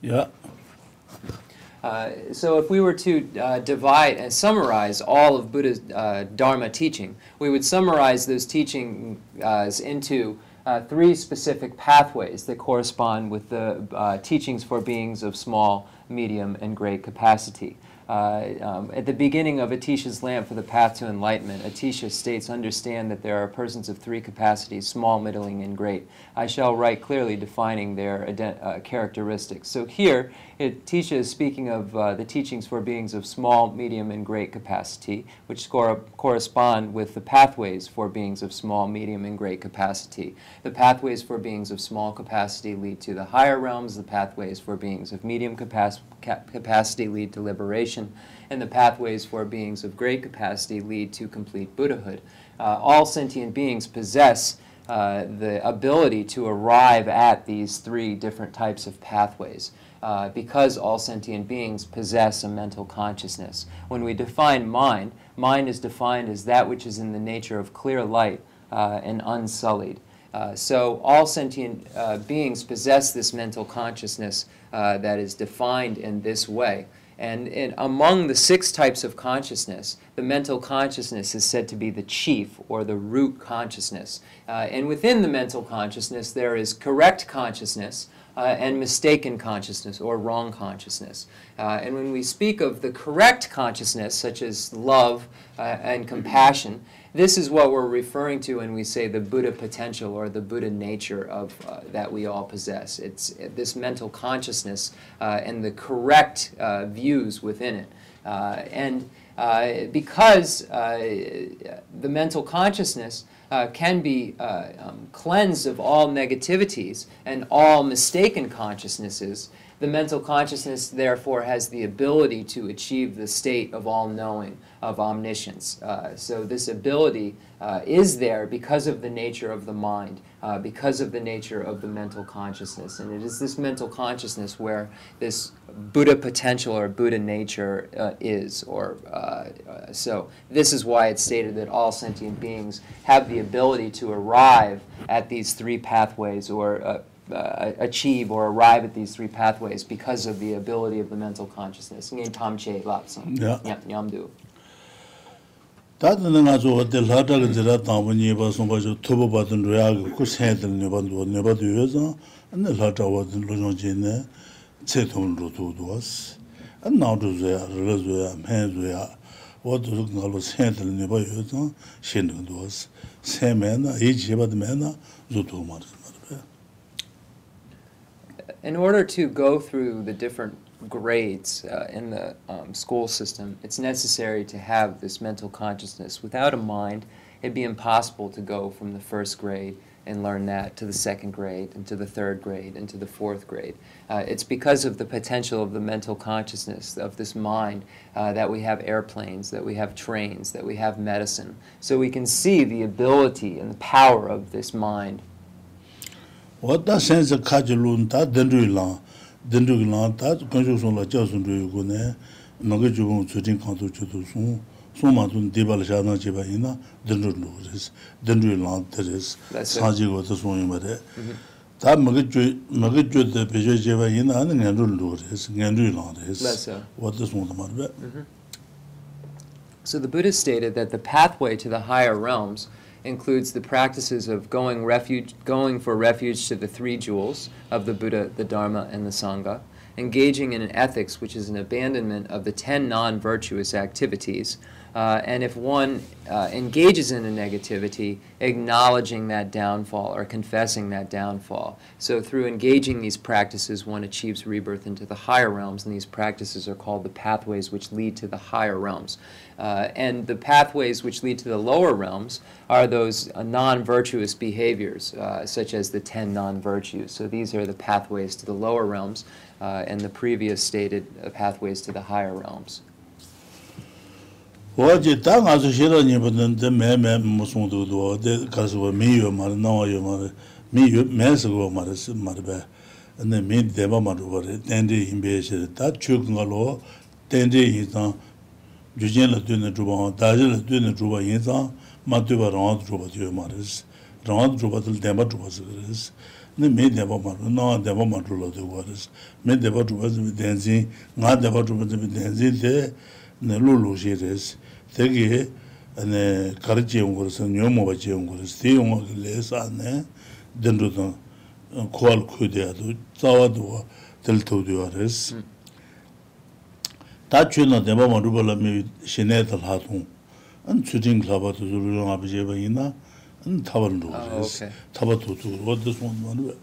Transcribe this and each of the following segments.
Yeah. Uh, so if we were to uh, divide and summarize all of Buddha's uh, Dharma teaching, we would summarize those teachings uh, into uh, three specific pathways that correspond with the uh, teachings for beings of small, medium, and great capacity. Uh, um, at the beginning of Atisha's Lamp for the Path to Enlightenment, Atisha states, Understand that there are persons of three capacities small, middling, and great. I shall write clearly defining their uh, characteristics. So here, it, Tisha is speaking of uh, the teachings for beings of small, medium, and great capacity, which correspond with the pathways for beings of small, medium, and great capacity. The pathways for beings of small capacity lead to the higher realms, the pathways for beings of medium capac capacity lead to liberation, and the pathways for beings of great capacity lead to complete Buddhahood. Uh, all sentient beings possess uh, the ability to arrive at these three different types of pathways uh, because all sentient beings possess a mental consciousness. When we define mind, mind is defined as that which is in the nature of clear light uh, and unsullied. Uh, so all sentient uh, beings possess this mental consciousness uh, that is defined in this way. And in, among the six types of consciousness, the mental consciousness is said to be the chief or the root consciousness. Uh, and within the mental consciousness, there is correct consciousness, uh, and mistaken consciousness or wrong consciousness. Uh, and when we speak of the correct consciousness, such as love uh, and compassion, this is what we're referring to when we say the Buddha potential or the Buddha nature of uh, that we all possess. It's this mental consciousness uh, and the correct uh, views within it. and because the mental consciousness uh, can be uh, um, cleansed of all negativities and all mistaken consciousnesses, the mental consciousness therefore has the ability to achieve the state of all knowing, of omniscience. Uh, so, this ability uh, is there because of the nature of the mind, uh, because of the nature of the mental consciousness. And it is this mental consciousness where this Buddha potential or Buddha nature uh, is. Or uh, uh, so this is why it's stated that all sentient beings have the ability to arrive at these three pathways or uh, uh, achieve or arrive at these three pathways because of the ability of the mental consciousness. Yeah. Yamdu. 다들 내가 저 어디 하다가 지라 담은이 봐서 가지고 투보 받은 로야 그 세들 내반도 내바도 여자 안내 하다 와든 로정진네 체통으로 도도스 안 나오도야 러저야 매저야 어디서 나로 세들 내바 여자 신도스 세면나 이 집어도 매나 조도 말은 In order to go through the different grades uh, in the um, school system, it's necessary to have this mental consciousness. Without a mind, it'd be impossible to go from the first grade and learn that to the second grade and to the third grade and to the fourth grade. Uh, it's because of the potential of the mental consciousness of this mind uh, that we have airplanes, that we have trains, that we have medicine. So we can see the ability and the power of this mind. What dendru ki lan ta la jia sun zhuyo gu ne gong kanto chu tu sun sun ma tun diba la sha dang chi ba yin na dendru lu res dendru lan ta res san go ta sun yin ba ta maga ju de pe ju je ba yin na ngan ru res ngan lan res wa ta sun be So the Buddha stated that the pathway to the higher realms includes the practices of going refuge, going for refuge to the three jewels of the Buddha, the Dharma, and the Sangha, engaging in an ethics which is an abandonment of the ten non-virtuous activities, uh, and if one uh, engages in a negativity, acknowledging that downfall or confessing that downfall. So, through engaging these practices, one achieves rebirth into the higher realms, and these practices are called the pathways which lead to the higher realms. Uh, and the pathways which lead to the lower realms are those uh, non virtuous behaviors, uh, such as the ten non virtues. So, these are the pathways to the lower realms, uh, and the previous stated pathways to the higher realms. wāji tā ngā su shirā nipa dāng mē mē mō sōng tō tō wā dē kā sō wā mī yō mā rā, nā wā yō mā rā, mī yō mē sō wā mā rā sī mā rā bē, nē mī dē bā mā rā wā rā, dēn dē yīn bē shirā, tā chū kā ngā lō, dēn dē yīn tāng, jū jīn lā tū nā chū bā wā, dā jī lā tū nā chū bā yīn tāng, mā tū bā rā wā tū chū bā tū yō mā rā sī, rā wā tū chū bā tū lā dēn bā chū bā sī kā rā sī, 네 메데바 마 나와 데바 마 둘로 되고 그래서 메데바 두버즈 덴지 나 데바 두버즈 덴지데 네 루루시레스 되게 네 가르치 온 거라서 녀모 받지 온 거라서 대용을 내서네 된도도 코알 쿠데야도 자와도 델토도 그래서 다 주는 데바 마 루벌라 미 시네들 하동 안 추진 클럽도 주르랑 아버지가 있나 안 타반도 그래서 타바도 어디 손만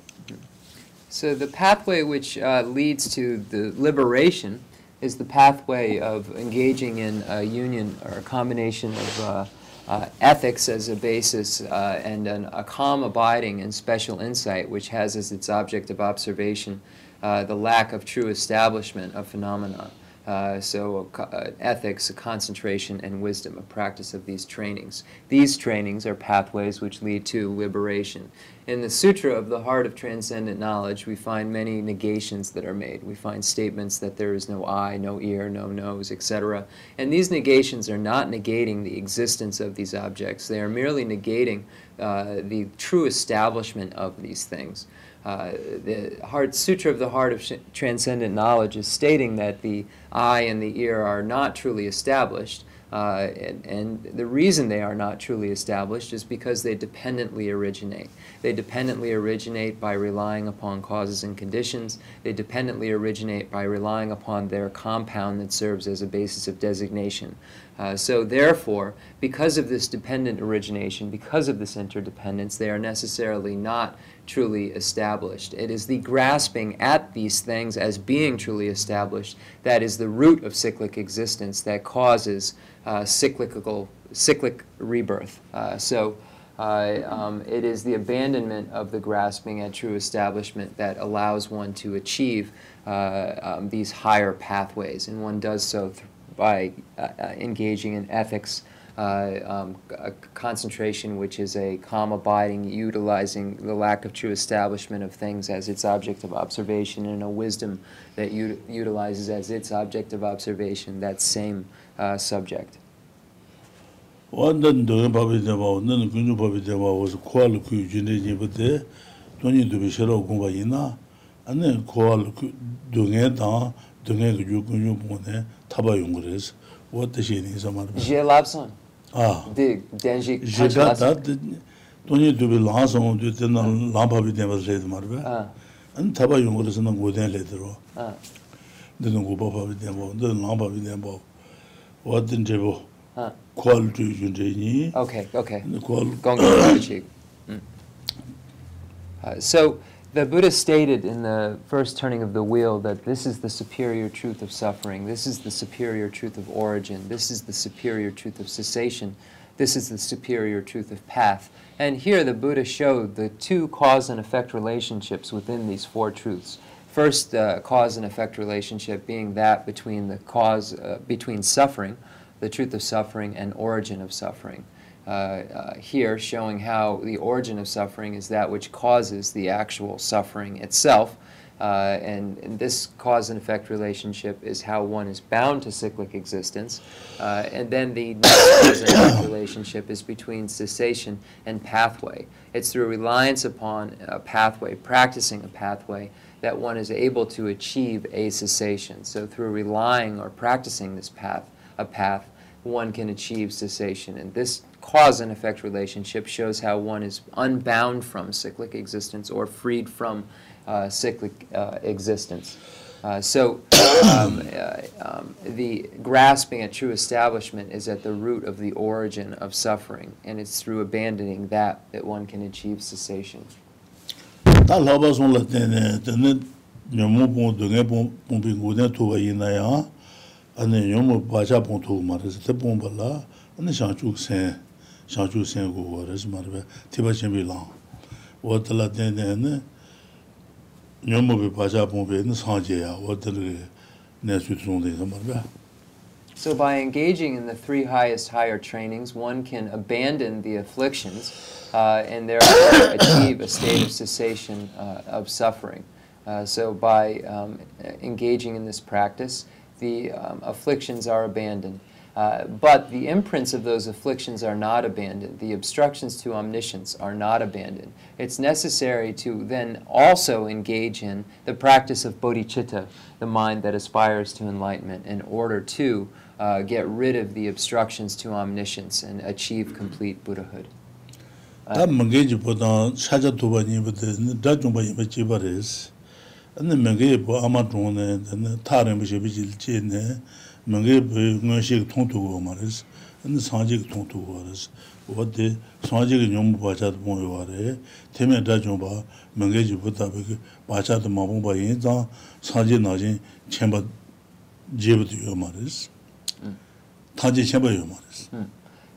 So the pathway which uh, leads to the liberation is the pathway of engaging in a union or a combination of uh, uh, ethics as a basis uh, and an, a calm abiding and special insight, which has as its object of observation uh, the lack of true establishment of phenomena. Uh, so uh, ethics, concentration, and wisdom, a practice of these trainings. These trainings are pathways which lead to liberation. In the Sutra of the Heart of Transcendent Knowledge, we find many negations that are made. We find statements that there is no eye, no ear, no nose, etc. And these negations are not negating the existence of these objects. They are merely negating uh, the true establishment of these things. Uh, the Heart Sutra of the Heart of Transcendent Knowledge is stating that the eye and the ear are not truly established. Uh, and, and, the reason they are not truly established is because they dependently originate. They dependently originate by relying upon causes and conditions. They dependently originate by relying upon their compound that serves as a basis of designation. Uh, so, therefore, because of this dependent origination, because of this interdependence, they are necessarily not truly established. It is the grasping at these things as being truly established that is the root of cyclic existence that causes uh, cyclical, cyclic rebirth. Uh, so uh, um, it is the abandonment of the grasping at true establishment that allows one to achieve uh, um, these higher pathways, and one does so by uh, uh, engaging in ethics uh, um, concentration, which is a calm abiding, utilizing the lack of true establishment of things as its object of observation, and a wisdom that utilizes as its object of observation that same uh, subject. 완전 더 밥이 되고 너는 근주 밥이 되고 와서 코알 그 유진의 집에 돈이 도 싫어 공부 있나 아니 코알 그 동에다 동에 그 근주 보내 타바 용거래서 어떻게 해서 말이야 제 랍선 아. 데 덴지 제가 다 돈이 두비 라서 되는 람바비 되면 제도 말이야. 아. 안 타바 용거서는 고된 레더로. 아. 되는 거 바바비 되면 되는 람바비 되면 뭐 어떤 제보. 아. 퀄리티 준제니. 오케이, 오케이. 퀄 공공 So The Buddha stated in the first turning of the wheel that this is the superior truth of suffering, this is the superior truth of origin, this is the superior truth of cessation, this is the superior truth of path. And here the Buddha showed the two cause and effect relationships within these four truths. First uh, cause and effect relationship being that between the cause, uh, between suffering, the truth of suffering, and origin of suffering. Uh, uh, here showing how the origin of suffering is that which causes the actual suffering itself. Uh, and, and, this cause and effect relationship is how one is bound to cyclic existence. Uh, and then the next cause and effect relationship is between cessation and pathway. It's through reliance upon a pathway, practicing a pathway, that one is able to achieve a cessation. So through relying or practicing this path, a path, one can achieve cessation. And this cause and effect relationship shows how one is unbound from cyclic existence or freed from uh, cyclic uh, existence. Uh, so um, uh, um, the grasping at true establishment is at the root of the origin of suffering, and it's through abandoning that that one can achieve cessation ane bacha te la, ane sen, sen tiba lang. Wadala ten ten ane, bi bacha ane ya, wadala. So by engaging in the three highest higher trainings, one can abandon the afflictions uh, and therefore achieve a state of cessation uh, of suffering. Uh, so by um, engaging in this practice, the um, afflictions are abandoned. Uh, but the imprints of those afflictions are not abandoned. The obstructions to omniscience are not abandoned. It's necessary to then also engage in the practice of bodhicitta, the mind that aspires to enlightenment, in order to uh, get rid of the obstructions to omniscience and achieve complete Buddhahood. 다 ane mengayi po ama chungo ne, taa rinpo shebi jil che ne, mengayi po ngon sheki tong tugo ma res, ane sanji ki tong tugo res, wate sanji ki nyombo bachata pongyo wa re, teme da chungpa mengayi jibu tabi ki bachata ma pongpa yin zang sanji na jin chenpa jebu tu yo ma res, hmm. tanji chenpa yo ma res. Hmm.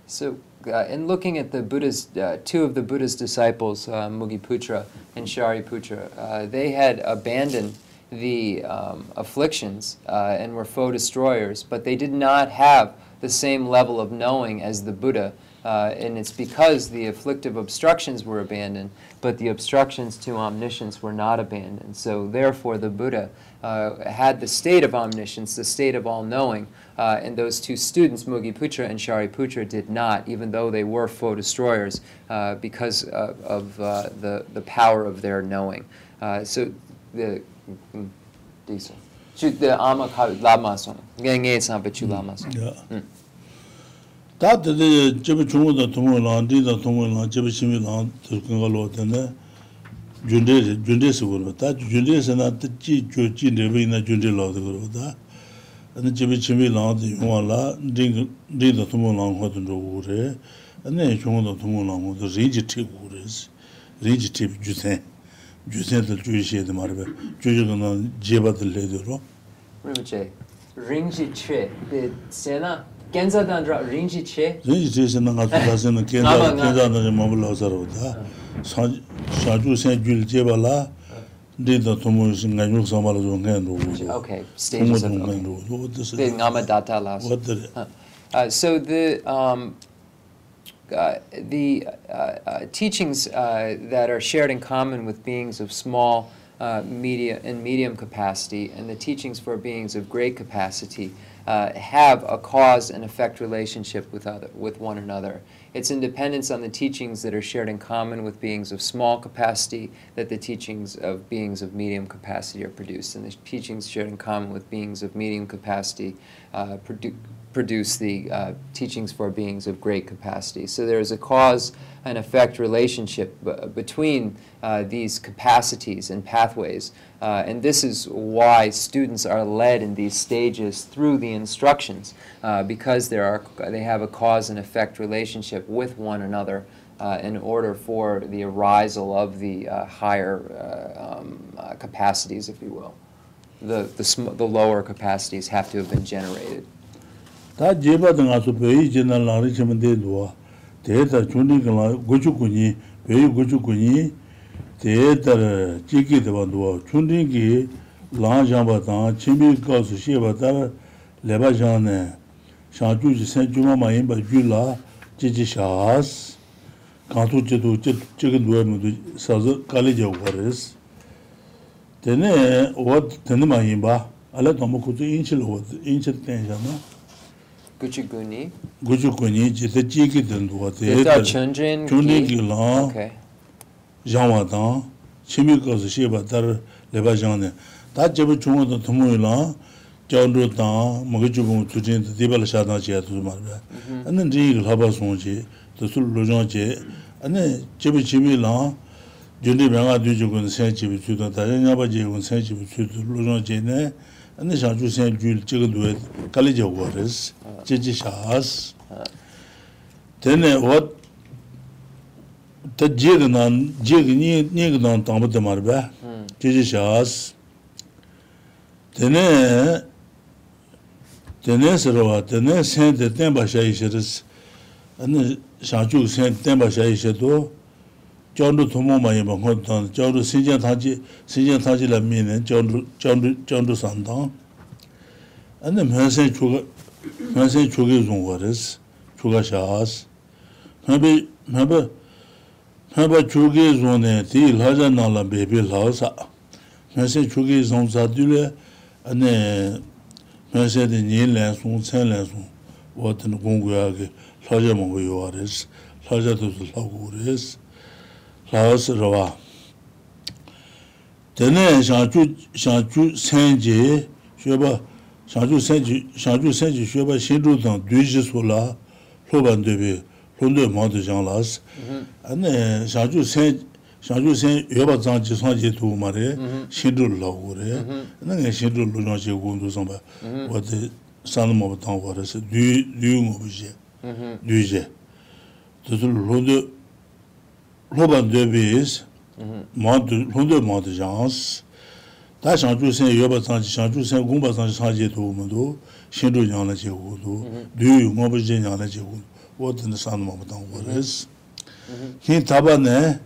So, uh, in looking at the Buddha's, uh, two of the Buddha's disciples, uh, Mugiputra and Shariputra, uh, they had abandoned the um, afflictions uh, and were foe destroyers, but they did not have the same level of knowing as the Buddha. Uh, and it's because the afflictive obstructions were abandoned, but the obstructions to omniscience were not abandoned. So, therefore, the Buddha had the state of omniscience, the state of all knowing, Uh, and those two students, Mugi Putra and Shari Putra, did not, even though they were foe destroyers, uh, because uh, of the, the power of their knowing. Uh, so the mm, mm, diesel. the ama ka lama song. Nge nge sa pe chu lama song. Da mm. de de jebe chungo da tongo la, di da tongo la, jebe shimi la, tukang ga lo de ne. Junde junde se go lo. Da junde se na ti chi jo chi ne be na junde lo de go lo da. ane chibi chibi laa di yuwa laa dii da tumu laa kwa tu nrugu re. Ane chungu da tumu laa kwa tu rinji tip gu re si. Rinji tip ju sen. Ju sen tal ju ishe di marbe ju ju gana jeba tal le di ro. Rinpoche, rinji che di sena kenza dan dra rinji che. Rinji che sena nga tu laa kenza dan mabu laa sarwa da. Mm. Sa ju sen ju jeba laa la, rinda tumu si nga nyuk sama la zo ngen ro. Okay, stages of okay. ngen ro wu. Wo desi. The ngama data last. Wadari. Uh, so the um, uh, the uh, uh, teachings uh, that are shared in common with beings of small, uh, media and medium capacity, and the teachings for beings of great capacity, uh, have a cause and effect relationship with other with one another. It's independence on the teachings that are shared in common with beings of small capacity that the teachings of beings of medium capacity are produced, and the teachings shared in common with beings of medium capacity uh, produce the uh, teachings for beings of great capacity. So there is a cause and effect relationship between uh, these capacities and pathways. Uh, and this is why students are led in these stages through the instructions, uh, because there are, they have a cause and effect relationship with one another uh, in order for the arisal of the uh, higher um, capacities, if you will. The, the, the lower capacities have to have been generated. 다 제바도 가서 베이 제날 나리 쳔데 루아 데다 존리가 고주군이 베이 고주군이 데다 지기도 반도 존리기 라장바다 침비 가서 시바다 레바장네 샤주지 센주마 마인 바줄라 지지샤스 가도 제도 지금 누에모도 사서 칼리죠 거레스 데네 워 데네 마인 바. 알아 너무 고도 인실 워 인실 텐잖아. Gucci Guni. Gucci Guni jita jiki denduwa te. Jita Chundrin Gi. Chundrin Gi lang. Yangwa tang. Chimi kasu sheba tar leba yangne. Ta jeba chungwa tang tumuyi lang. Gyangru tang, maga chubungu tujin ta dibala sha tang chiya tuzu marga. Ani ringi laba songji, ta sul lojong chi. Ani jeba chimi lang. Jundi benga duji kun sen chibi tsudan, ta yangaba jibi kun sen chibi tsudan, lojong chi ne. ane shanchu sen gyul chiga duwe kali jago res, chichi shaas. Tene wat, ta jiga nan, jiga niga nan tangpa tamar ba, chichi shaas. Tene, tene sarwa, tene sen te tenpa shayi shiris, ane shanchu sen tenpa shayi shido, de ten ba sha ishis an sha ju sen ten ba sha ishis do jiao lu tu mo ma yi ba ho dan jiao lu xin jian ta ji xin jian ta ji la mi ne jiao lu jiao lu jiao lu san dang an ne men sen chu ge men sen chu ge zong wa res chu ga shas mēbē, mēbē, mēbē chūgī zhōne tī lāja nāla bēbē lāsa. Mēsē chūgī zhōng sā tū lē, anē, mēsē tī nī lēn sōng, cēn lēn sōng, 어떤 공부하게 사자 뭐 요아레스 사자도 하고 그래스 라스로와 되네 샤주 샤주 생제 쉬어봐 샤주 생제 샤주 생제 쉬어봐 신주당 뒤지소라 로반데비 론데 모두 장라스 안에 샤주 생 샤주 생 여바 장지 상지 도 말에 신주를 하고 그래 내가 신주를 놓지 공도 좀 봐. 어디 산을 뭐 당고 그래서 뒤 뒤응 없이 뒤제 저들 론데 로반데비스 모두 론데 모두 장스 다 샤주 생 여바 장지 샤주 생 공바 장지 상지 도 뭐도 신주 장나 제고도 뒤응 없이 장나 제고 어떤 산을 뭐 당고 그래서 히 답안에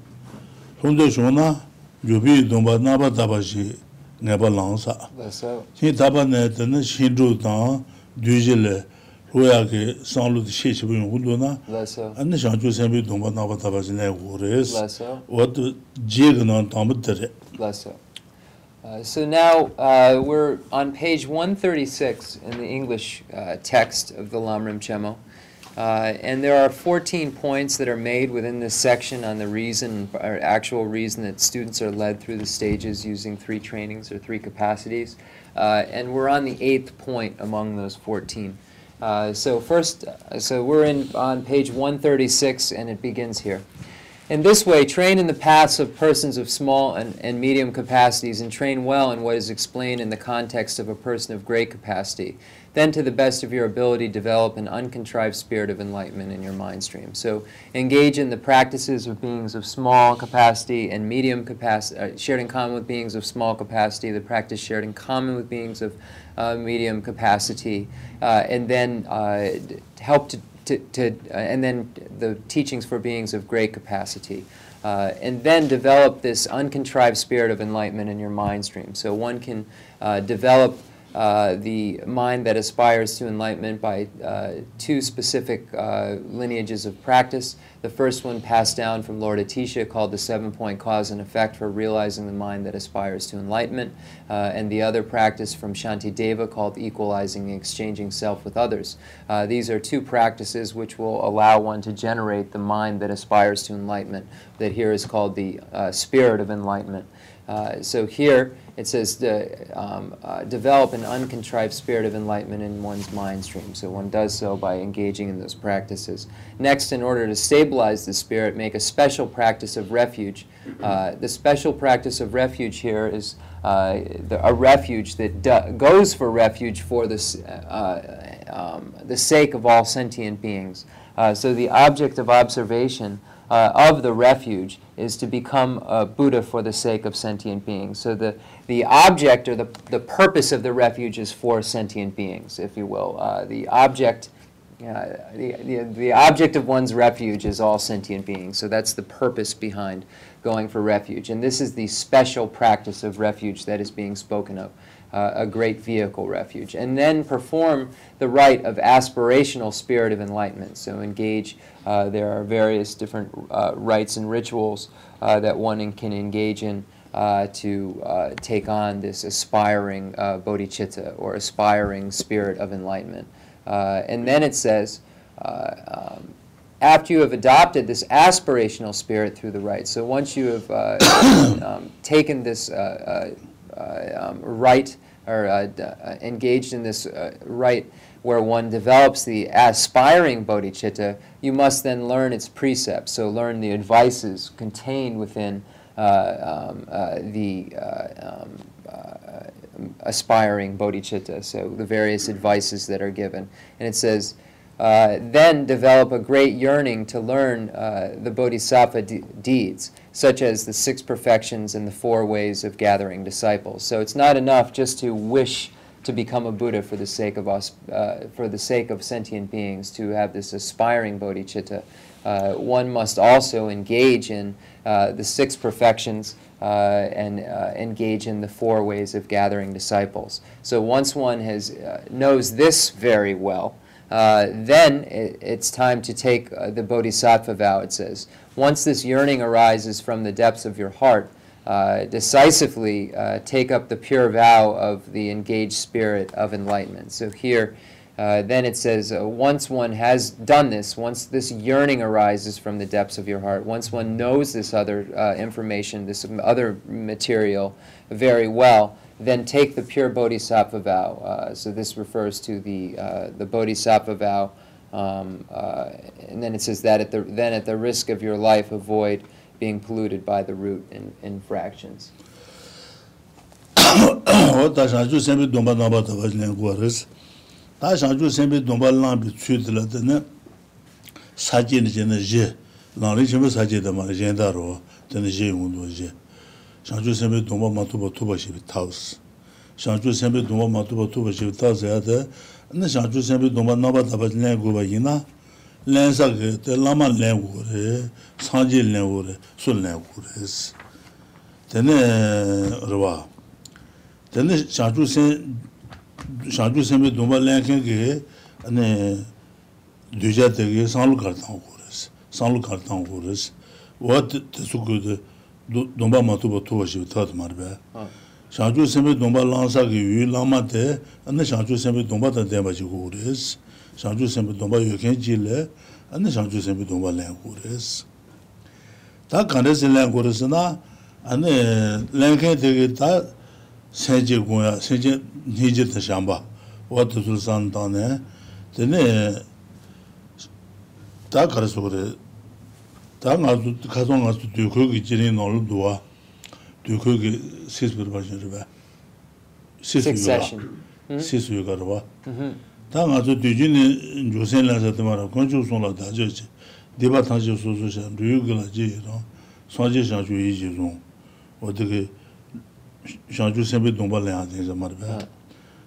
혼도 쇼나 요비 동바 나바 다바시 네바 랑사 That's so. 히 답안에 되는 신주당 뒤질레 Uh, so now uh, we're on page 136 in the English uh, text of the Lamrim Chenmo. Uh, and there are 14 points that are made within this section on the reason, or actual reason, that students are led through the stages using three trainings or three capacities. Uh, and we're on the eighth point among those 14. Uh, so first, uh, so we're in on page 136, and it begins here. In this way, train in the paths of persons of small and, and medium capacities, and train well in what is explained in the context of a person of great capacity. Then, to the best of your ability, develop an uncontrived spirit of enlightenment in your mind stream. So, engage in the practices of beings of small capacity and medium capacity, uh, shared in common with beings of small capacity, the practice shared in common with beings of uh, medium capacity, uh, and then uh, help to to, to uh, and then the teachings for beings of great capacity. Uh, and then develop this uncontrived spirit of enlightenment in your mind stream. So one can uh, develop uh, the mind that aspires to enlightenment by uh, two specific uh, lineages of practice. The first one passed down from Lord Atisha called the seven point cause and effect for realizing the mind that aspires to enlightenment, uh, and the other practice from Shanti Deva called equalizing and exchanging self with others. Uh, these are two practices which will allow one to generate the mind that aspires to enlightenment, that here is called the uh, spirit of enlightenment. So here it says to, um, uh, develop an uncontrived spirit of enlightenment in one's mind stream. So one does so by engaging in those practices. Next, in order to stabilize the spirit, make a special practice of refuge. Uh, the special practice of refuge here is uh, the, a refuge that goes for refuge for the, uh, um, the sake of all sentient beings. Uh, so the object of observation uh, of the refuge is to become a Buddha for the sake of sentient beings. So the, the object or the, the purpose of the refuge is for sentient beings, if you will. Uh, the object. Uh, the, the, the object of one's refuge is all sentient beings. So that's the purpose behind going for refuge. And this is the special practice of refuge that is being spoken of uh, a great vehicle refuge. And then perform the rite of aspirational spirit of enlightenment. So engage, uh, there are various different uh, rites and rituals uh, that one can engage in. Uh, to uh, take on this aspiring bodhicitta or aspiring spirit of enlightenment. And then it says, um, after you have adopted this aspirational spirit through the rite, so once you have uh, um, taken this uh, uh, um, rite or uh, uh, engaged in this uh, rite where one develops the aspiring bodhicitta, you must then learn its precepts. So learn the advices contained within uh, um, uh, the uh, um, uh, aspiring bodhicitta, so the various advices that are given. And it says, uh, then develop a great yearning to learn uh, the bodhisattva de- deeds, such as the six perfections and the four ways of gathering disciples. So it's not enough just to wish to become a Buddha for the sake of us, uh, for the sake of sentient beings, to have this aspiring bodhicitta. Uh, one must also engage in uh, the six perfections uh, and uh, engage in the four ways of gathering disciples. So once one has uh, knows this very well, then it, it's time to take the bodhisattva vow. It says, once this yearning arises from the depths of your heart, uh, decisively uh, take up the pure vow of the engaged spirit of enlightenment. So here, uh, then it says, uh, once one has done this, once this yearning arises from the depths of your heart, once one knows this other uh, information, this other material very well, then take the pure bodhisattva vow. Uh, so this refers to the, the bodhisattva vow. Um, uh, and then it says that at the, then at the risk of your life, avoid being polluted by the root in, infractions. tā shāngchū sēmbi dōmbā nāmbā tā bāchī lēng guwa rīs. tā shāngchū sēmbi dōmbā lāmbi tsū tīla tā nē sācī nī chēnā yé, lāng rī chēmbi sācī tā mā rī yēn tā rō, tā nē yé yung dō yé. shāngchū sēmbi dōmbā mā tūpa tūpa shībi tāus. shāngchū sēmbi dōmbā mā tūpa tūpa shībi tāus yā tā nā shāngchū sēmbi dōmbā nāpa tāpa lēng gōba yīnā lēng sā kē tē lāma lēng gō rē, sāngjī lēng gō rē, sū lēng gō rē sī. Tēne rwa, tēne shāngchū sēmbi dōmbā lēng kē kē dūjā tē kē sānglu kārtāng gō rē sī, sānglu kārtāng gō rē sī. Wā tē sū kē dōmbā mātūpa tūwa shīwa tātā mā rē bē. shangchū senpi dōmbā lāngsā kī yu lāma tē, anā shangchū senpi dōmbā tā tēmbā chī gu rēs. Shangchū senpi dōmbā yu kēng jī lē, anā shangchū senpi dōmbā lēng gu rēs. Tā kāndē sī lēng gu rēs na, anā lēng kēng tē kī tā sēn jī gu yā, sēn jī nī jī tā shāmbā, wā tā sū sān tā nē, tē nē, tā kā rēs gu rē, tā ngā sū, kā sō ngā sū tū kū kī jī rī nō lū duwa, dukhoge sis birba shirba sis yuwa hmm. sis yuwa rwa. Mm-hmm. Ta nga zo duji ni josen la zate mara konchu son la da je che deba tang je su su shan ruyu ge la je ro son je shang ju yi je zong o de ge shang ju sen be dong ba le ha de za mar ba.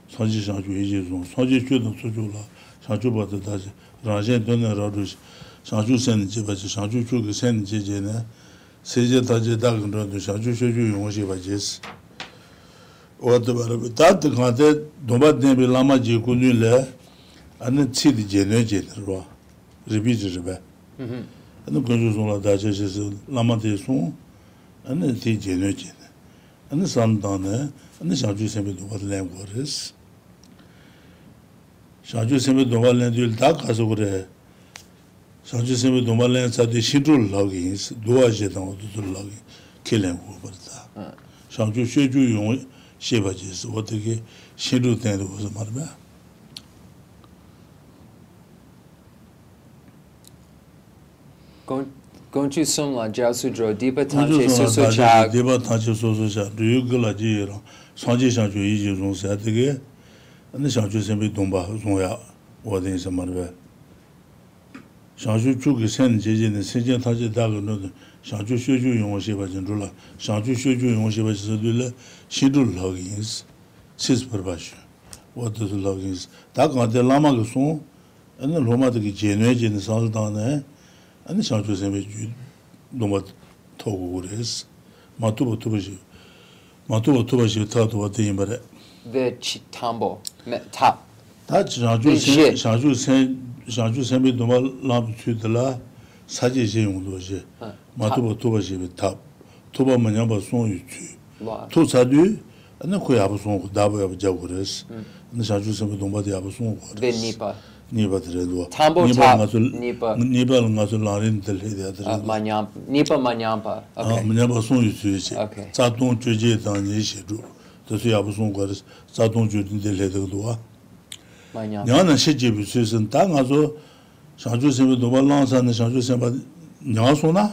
Son je shang ju yi je zong son je chu dong su ju la shang ju ba de da je. Ran je don na ra ru shang ju sen je ba je shang ju chu ge sen je je ne. 세제 다제 다근도 자주 쇼주 용어시 바제스. 어도 바로 다드 간데 도바데 빌라마 제군일레 아니 치디 제네 제르와 리비즈르베. 음 아니 군주존라 다제스 라마데소 아니 티 제네 제네 아니 산다네 아니 자주 세베 도바르레 고레스. 자주 세베 도바르레 딜다 가서 그래. sanchi simi dhomba len sati shidru lagi yinsi, duwa she tango tutu lagi kilen kuwa parita. Ah. Shanchu she ju yungu sheba jisi, wata ki shidru tenri wasa marba. Gongchu sumla jiasu dro, dipa tanche susu cha. Dipa tanche susu cha, duyu gila ji yirang, sanchi shanchu yi ji zungsi, wata ki shanchu simi dhomba zungya wata yinsi marba. 샹주 주기 센 제제는 세제 타제 다고는 샹주 쇼주 용어시 바진 줄라. 샹주 쇼주 용어시 바진 줄라 시둘 로깅스. 시스 버바시 what does logins 다 가데 라마가 소. 안에 로마드기 제뇌제는 사주다네. 안에 샹주 세베 주 로마 토고 그래스 마투보 투바시. 마투보 투바시 타도 와데 임바레 베 치탐보 메타 다 샹주 센 샹주 센 장주 선배 도마 라브 추들라 사제 제용도 제 마토바 토바 제베 탑 토바 마냐 바 송유 추 토사두 나 코야 바 송고 다바 야 자고레스 나 장주 선배 도마 데 야바 송고 베 니파 니바 드레도 니바 나서 니바 니바 나서 라린 들레 데 드레 마냐 니파 마냐 바 오케이 마냐 바 송유 추 자동 주제 당제 시주 도스 야바 송고 자동 주제 들레 데도와 nyāna shē jebi sui sin, tā ngā su shāngchū senpi dōpa lāngsā na shāngchū senpa nyā su na,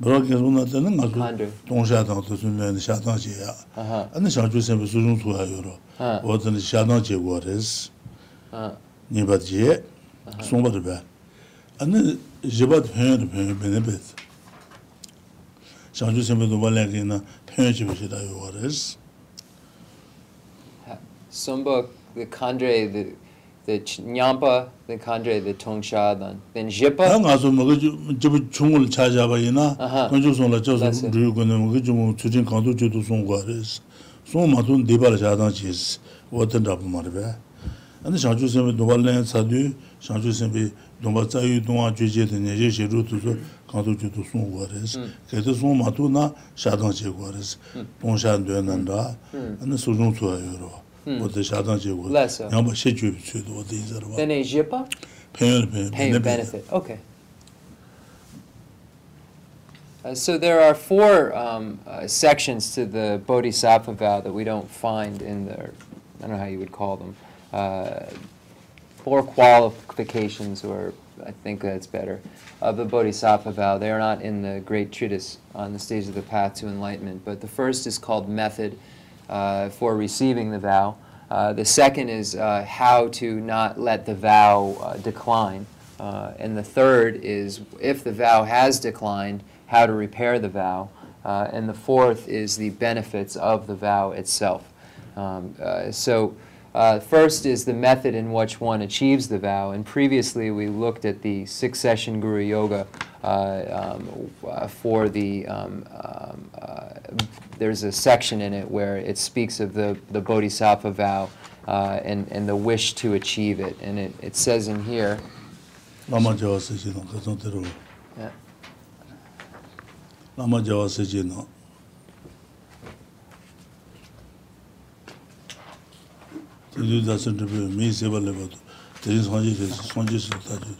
bārā kē su na tēne ngā su tōng shā tāng tō sun lēni shā tāng jē yā, anā shāngchū senpi su yung su yā yu rō, wā tēne shā tāng jē guā rēs, nī bāt jē, sōng bāt bē, anā jē bāt pēng rī pēng bē nē bē tē, shāngchū senpi dōpa lē kē na pēng jē bē shē tā yu guā rēs. Sōmbok the kandre the the nyampa the kandre the tongsha then then jepa nga zo mo je chungul cha ja ba ina kon ju song la jo zo ru go ne mo ge ju mo chu jin kan do ju do song gwa re so ma don de ba la ja dan chi wo den da ma re ba ane shang ju sen be do ba le sa du shang ju sen be do ba za yu do wa ju je de ne je she ru tu zo kan do ju do song gwa re mm. ge de song ma do na sha dan che gwa re mm. tong sha de nan da. Mm. Ane su jung su ya ro. Wad shadang je go Less so. yamba she ju bi chu wad yin zar ba Bene jipa? pen pen Pain benefit, okay. Uh, so there are four um, uh, sections to the Bodhisattva vow that we don't find in the, I don't know how you would call them, uh, four qualifications, or I think that's better, of the Bodhisattva vow. They are not in the great treatise on the stage of the path to enlightenment, but the first is called method for receiving the vow. Uh, the second is uh, how to not let the vow uh, decline. Uh, and the third is if the vow has declined, how to repair the vow. Uh, and the fourth is the benefits of the vow itself. Um, uh, so, uh, first is the method in which one achieves the vow. And previously we looked at the six session Guru Yoga uh, um, uh, for the. Um, um, uh, there's a section in it where it speaks of the, the Bodhisattva vow uh, and, and the wish to achieve it. And it, it says in here. lama jawa se ji no ka zon de ro Yeah. lama jawa se ji no de du da mi se ba le ba de yin song ji de song ji se ta ji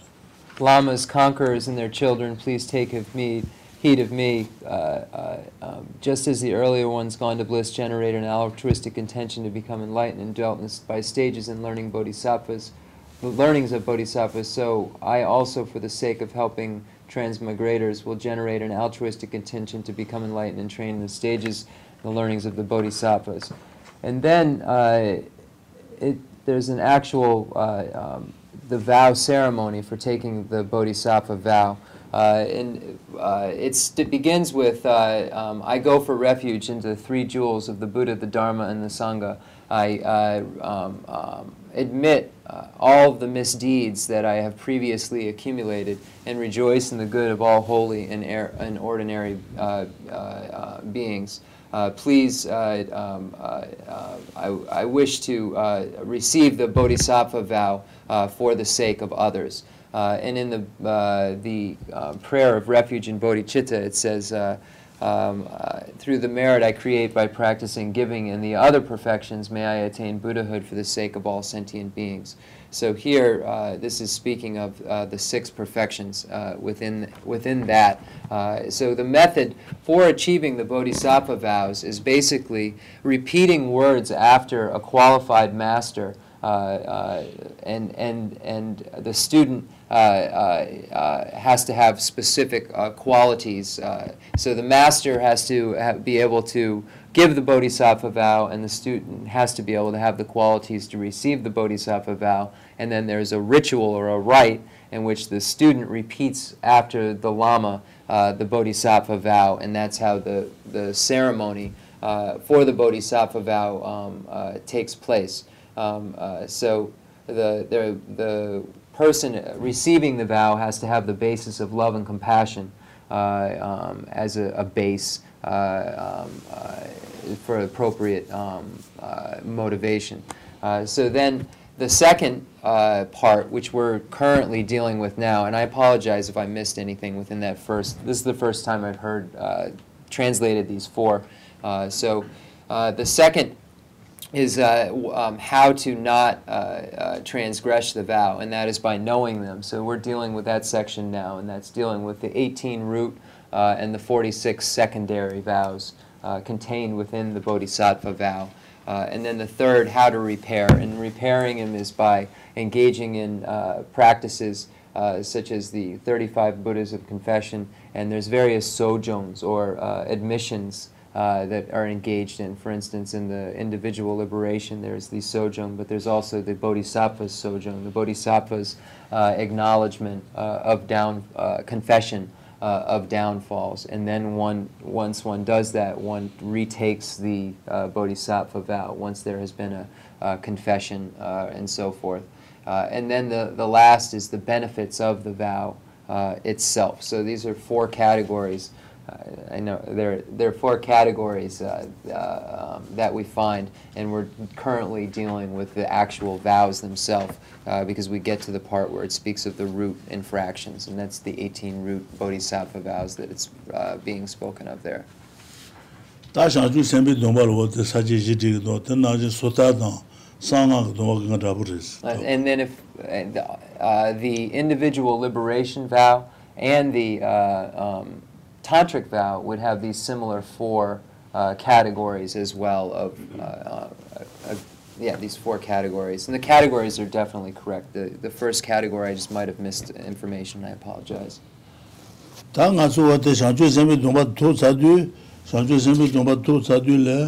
Lamas, conquerors, and their children, please take of me, heed of me, uh, uh, um, just as the earlier ones gone to bliss generated an altruistic intention to become enlightened and dwelt in, by stages in learning bodhisattvas, the learnings of bodhisattvas, so I also, for the sake of helping transmigrators, will generate an altruistic intention to become enlightened and train in the stages, the learnings of the bodhisattvas. And then uh, it, there's an actual uh, um, the vow ceremony for taking the bodhisattva vow. Uh, and uh, it begins with uh, um, I go for refuge into the three jewels of the Buddha, the Dharma, and the Sangha. I uh, um, um, admit uh, all of the misdeeds that I have previously accumulated and rejoice in the good of all holy and, air, and ordinary uh, beings. Uh, please, uh, um, uh, uh, I, I wish to uh, receive the Bodhisattva vow uh, for the sake of others. And in the, the prayer of refuge in bodhicitta, it says, um, through the merit I create by practicing giving and the other perfections, may I attain Buddhahood for the sake of all sentient beings. So here, uh, this is speaking of uh, the six perfections uh, within, within that. Uh, so the method for achieving the bodhisattva vows is basically repeating words after a qualified master uh, uh, and, and, and the student has to have specific qualities. So the master has to be able to give the bodhisattva vow, and the student has to be able to have the qualities to receive the bodhisattva vow. And then there's a ritual or a rite in which the student repeats after the lama uh, the bodhisattva vow, and that's how the, the ceremony uh, for the bodhisattva vow um, uh, takes place. Um, uh, so the, the, the person receiving the vow has to have the basis of love and compassion uh, um, as a, a base um, uh, for appropriate um, uh, motivation. Uh, so then the second uh, part, which we're currently dealing with now, and I apologize if I missed anything within that first, this is the first time I've heard uh, translated these four. Uh, so uh, the second is uh, um, how to not uh, uh, transgress the vow, and that is by knowing them. So we're dealing with that section now, and that's dealing with the 18 root uh, and the 46 secondary vows uh, contained within the Bodhisattva vow. Uh, and then the third, how to repair. And repairing them is by engaging in uh, practices uh, such as the 35 Buddhas of confession, and there's various sojungs or uh, admissions uh, that are engaged in. For instance, in the individual liberation, there's the sojung, but there's also the bodhisattva's sojung, the bodhisattva's uh, acknowledgement uh, of down confession uh, of downfalls. And then one, once one does that, one retakes the uh, bodhisattva vow once there has been a, confession uh, and so forth. Uh, and then the, the last is the benefits of the vow uh, itself. So these are four categories. I know there, there are four categories uh, uh, um, that we find, and we're currently dealing with the actual vows themselves uh, because we get to the part where it speaks of the root infractions, and that's the 18 root bodhisattva vows that it's uh, being spoken of there. Uh, and then if uh, the individual liberation vow and the um, tantric vow would have these similar four uh, categories as well of, uh, uh of yeah, these four categories. And the categories are definitely correct. The, the first category, I just might have missed information. I apologize. Tā ngā tsū wā tē shāngchū sēmbi dōngba tō tsādū, shāngchū sēmbi dōngba tō tsādū lē,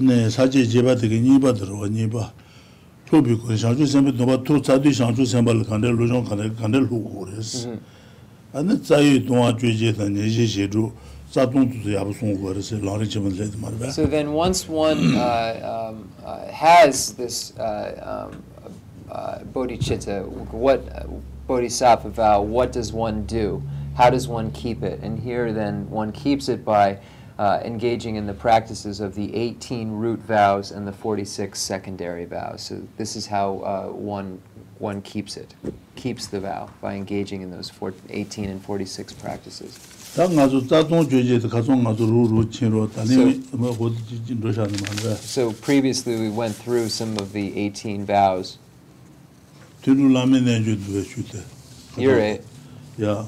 nē sācē jebā tē kē nīpa tē rō, nīpa. Tō bī kō, shāngchū sēmbi dōngba tō tsādū, shāngchū sēmba lē kāndē lō 아니 자유 동화 죄제다 내지 제주 자동도 야부 송고 그래서 라리 좀 레드 말봐. So then, once one uh, um, uh, has this uh, um, uh, bodhicitta, what uh, bodhisattva vow, what does one do? How does one keep it? And here, then, one keeps it by uh, engaging in the practices of the 18 root vows and the 46 secondary vows. So this is how uh, one one keeps it, keeps the vow by engaging in those four, 18 and 46 practices. 다 가서 자동 죄제도 가서 가서 루루 친로 다니 뭐 어디 진도샤는 말봐. So previously, we went through some of the 18 vows. 뒤로 라면 내주도 왜 주대. You're right. 야.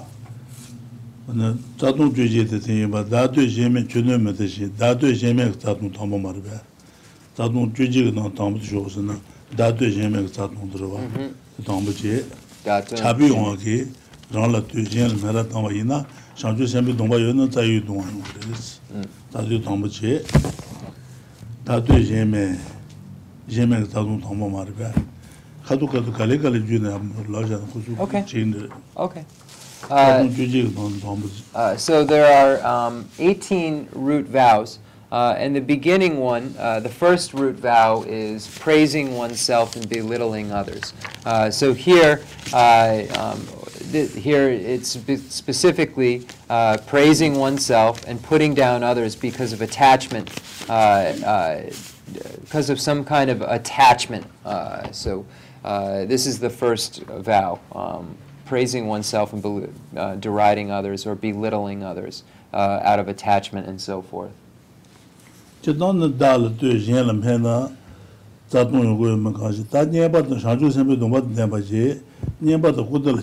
나 자동 죄제도 되게 봐. 다도 제면 주는 것이 다도 제면 자동 담아 말봐. 자동 죄제가 나 담도 좋으나 다도 제면 자 dātū yēmē kā tsāt nōndarwa, tāmbu chē, chāpi yōngwa kē, rāng lā tū yēn mē rā tāmba yī na, shāngchū sēmbi dōngba yō na tsā yū dōngwa yō rē rēs. Dātū tāmbu chē, dātū yēmē, yēmē kā tsāt nōndarwa mā rē bē, khatu khatu kāli kāli jū na lā yā na khushū chē yī rē. Okay. Uh, uh, so there are um, 18 root vows. Uh, and the beginning one, uh, the first root vow is praising oneself and belittling others. Uh, so here, uh, um, here it's spe- specifically uh, praising oneself and putting down others because of attachment, uh, because of some kind of attachment. So this is the first vow, um, praising oneself and deriding others or belittling others out of attachment and so forth nyenpa tu dungpa tu nyenpa chi nyenpa tu kudala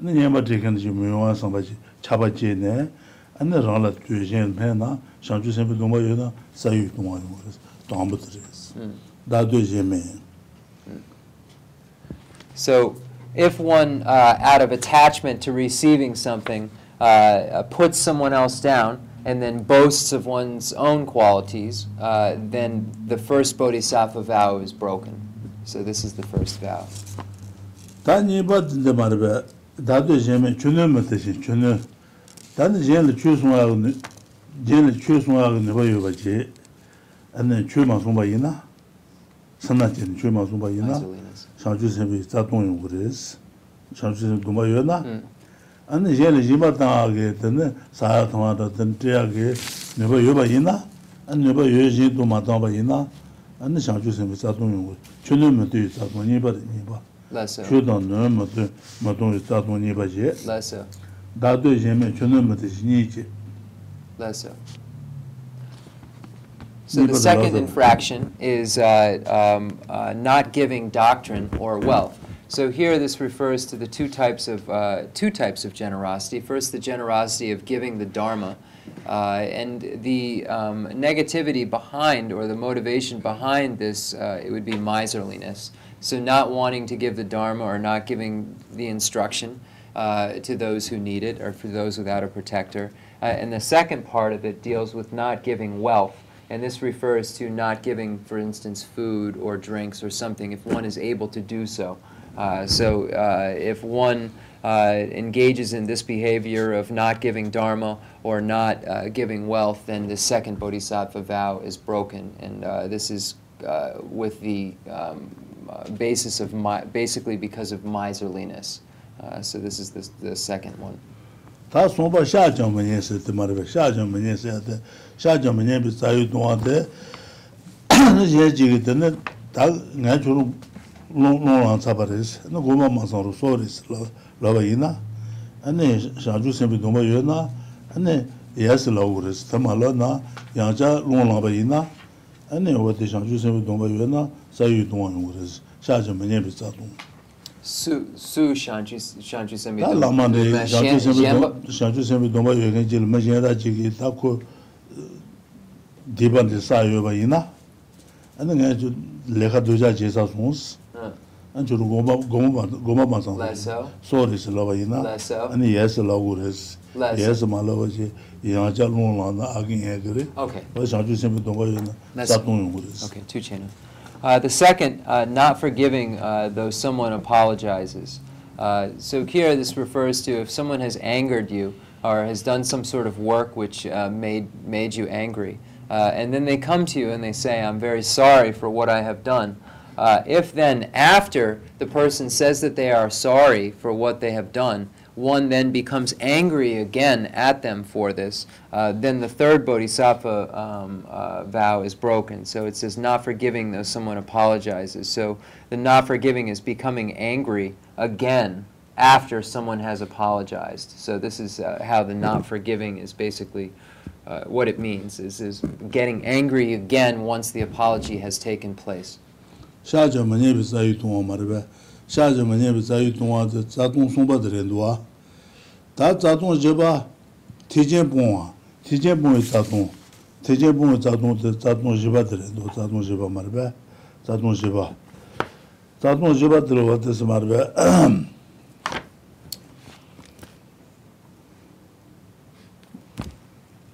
nyenpa chi chi chi ne dungpa sayu So, if one, uh, out of attachment to receiving something, uh, puts someone else down and then boasts of one's own qualities, uh, then the first bodhisattva vow is broken. So this is the first vow. Tani bad de marbe dadu jeme chunu matashi chunu dadu jele chuswa ne jele chuswa ne boyo baje ane chuma sumba ina sana chen chuma sumba ina shaju sebe ta tong yong gres shaju sebe dumba yona 아니 얘는 이마다게 되는 사야 통하다 된대하게 내가 여바이나 안 내가 여지 도 마다바이나 아니 상주 선배 자동용 주는 것도 자동이 버리니 봐 Less so. 주던 너무도 마동 자동이 봐지 Less so. 다도 예매 주는 것도 니지 Less so. So the second infraction is uh, um, uh, not giving doctrine or wealth. So here, this refers to the two types of uh, two types of generosity. First, the generosity of giving the dharma, uh, and the um, negativity behind or the motivation behind this uh, it would be miserliness. So not wanting to give the dharma or not giving the instruction uh, to those who need it or for those without a protector. Uh, and the second part of it deals with not giving wealth. And this refers to not giving, for instance, food or drinks or something if one is able to do so. Uh, so uh, if one uh, engages in this behavior of not giving dharma or not giving wealth, then the second bodhisattva vow is broken. And this is with the um, basis of my, basically because of miserliness. so this is the, the second one. tā sōmbā shā chāng mā nyē sē tē mā rē bē, shā sē tē, shā chāng mā nyē tōngā tē, nā yē jī tē nē, tā ngā chū nōrāṋ tsāpa rēs, nā gōmā māsāṋ rō sō rēs lāwa yīnā, anē shāngchū sēmbi dōmba yō na, anē yās lāwa rēs, tamā lā na, yāngchā lōng lāba yīnā, anē wā tē shāngchū sēmbi dōmba yō na, sā yū dōngwa yō rēs, shāchā mā nyēmbi tsā dōng. Sū, sū shāngchū sēmbi dōmba? Tā lāma rē, shāngchū sēmbi dōmba yō kēn jīla, mā yēn rā jīgī, tā kō dīpa rē sā yō bā yīnā, anē ngā yā chū lēkhā dōjā jēsā sōngs, 안주로 고마 고마 고마 마상 소리스 라바이나 아니 예스 라고레스 예스 말라바지 야자 롱라나 아긴 예그레 오케이 뭐 자주 셈이 동거이나 잡동용 그레스 오케이 two channel uh the second uh not forgiving uh though someone apologizes. Uh so here this refers to if someone has angered you or has done some sort of work which uh, made made you angry. Uh and then they come to you and they say I'm very sorry for what I have done. Uh, if then, after the person says that they are sorry for what they have done, one then becomes angry again at them for this, uh, then the third bodhisattva um, uh, vow is broken. So it says not forgiving though someone apologizes. So the not forgiving is becoming angry again after someone has apologized. So this is uh, how the not forgiving is basically uh, what it means is, is getting angry again once the apology has taken place. 샤저 마녜비 자유 동화 말베 샤저 마녜비 자유 동화 자동 송바들에 놓아 다 자동 제바 티제 봉아 티제 봉의 자동 티제 봉의 자동 자동 제바들에 놓아 자동 제바 말베 자동 제바 자동 제바 들어왔듯이 말베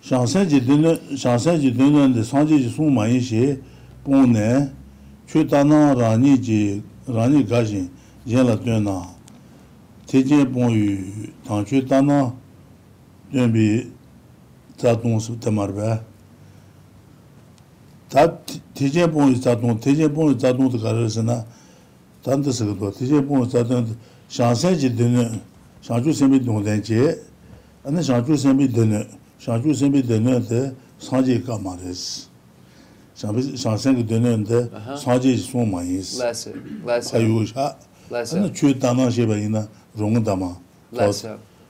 샹센지 드는 샹센지 드는데 상제지 송마이시 봉네 chū tānā rāni jī, rāni gāshīn, yin lā tuyān nā, tē jīn pōng yu, tāng chū tānā, tuyān bī tsā tōng sū tā mār bā. Tā tē jīn pōng yu tsā tōng, tē jīn pōng yu tsā tōng tā kā rā sī na, tān tā sī kā tō, tē jīn pōng yu tsā tōng, shāng sēn jī dēnyō, shāng chū sēn bī tōng dēn jī, anā shāng chū sēn bī dēnyō, shāng chū sēn bī dēnyō tē sāng jī kā mā rā sī. kī dēnēn dē jī sōng yīs. Shā. Anā chū shē bā yīnā rōng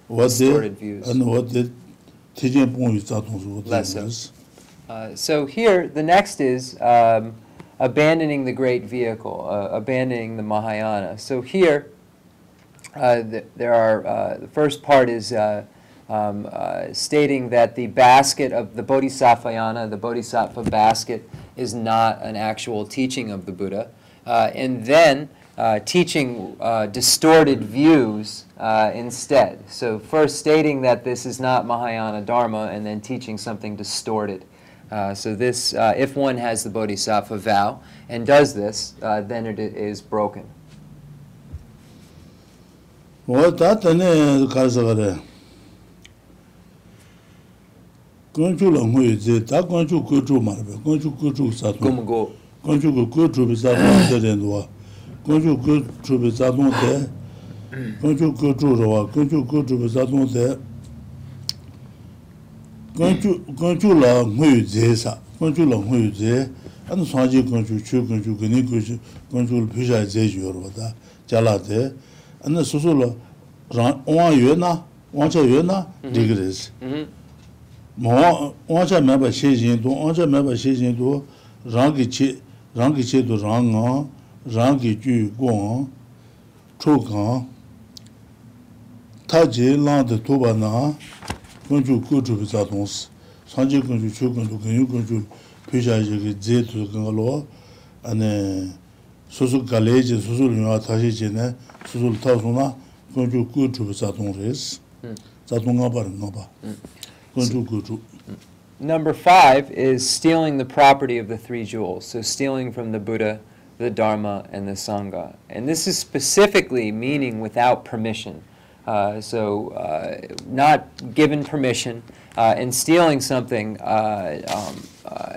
Wā dē, anā wā dē tōng sō wā dē. So here, the next is um, abandoning the great vehicle, uh, abandoning the Mahayana. So here, uh, the, there are, uh, the first part is uh, um, uh, stating that the basket of the Bodhisattvayana, the Bodhisattva basket, is not an actual teaching of the Buddha. Uh, and then uh, teaching uh, distorted views uh, instead. So first stating that this is not Mahayana Dharma, and then teaching something distorted. Uh, so this, if one has the Bodhisattva vow and does this, then it is broken. gōngchū la ngō yu zē, tā gōngchū gōchū mā rā bē, gōngchū gōchū sā tō. Gōm gō. gōngchū gō gōchū bē sā tō tē rē nō wā, gōngchū gōchū bē sā tō tē, gōngchū gōchū rā wā, gōngchū gōchū bē sā tō tē, gōngchū la ngō yu zē sā, gōngchū la ngō yu zē, an sā jī gōngchū, chū gōngchū, gōni gōchū, gōngchū la pīshā zē yu rā wā tā, jā lā tē, an sū sū la wā yu na, wā chā yu na, mm-hmm. dī mō āñcā mēpa xē yīn tō, āñcā mēpa xē yīn tō, rāng kī chē, rāng kī chē tō rāng ngā, rāng kī chū gō ngā, chō ngā, tā chē lāng tō tō bā nā, gōng chū kō chū pī tsā tōng sī, sāng chē gōng chū chō gōng chū, gōng gōng chū pī chā yī kī dzē tō ngā lō, āne, sō sō gā lē chē, sō sō lī ngā tā shē chē nē, sō sō lī tā sō nā, gōng chū kō chū pī tsā tōng rē sī, tsā tōng ngā bā rī ngā bā. Number five is stealing the property of the three jewels. So stealing from the Buddha, the Dharma, and the Sangha. And this is specifically meaning without permission. Uh, so uh, not given permission uh, and stealing something uh, um, uh,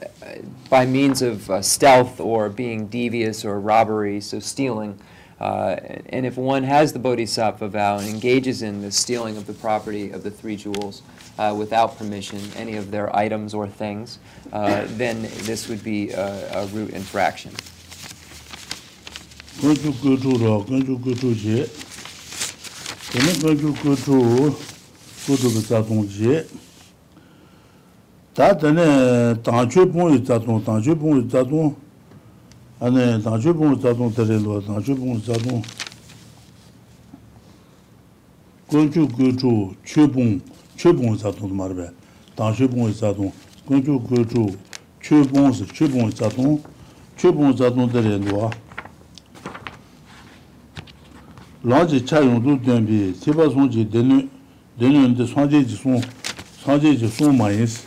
by means of uh, stealth or being devious or robbery, so stealing. Uh, and if one has the bodhisattva vow and engages in the stealing of the property of the three jewels uh, without permission, any of their items or things, uh, then this would be a, a root infraction. Ganju kutu ra, ganju kutu je. Tene ganju kutu, kutu bitatung je. Ta tene tangchu pong yitatung, tangchu pong yitatung, 아니 나주 봉 자동 데레로 나주 봉 자동 건주 그주 최봉 최봉 자동 말베 나주 봉 자동 건주 그주 최봉 최봉 자동 최봉 자동 데레로 라지 차용도 된비 세바송지 되는 되는데 상제지 송 상제지 송 마이스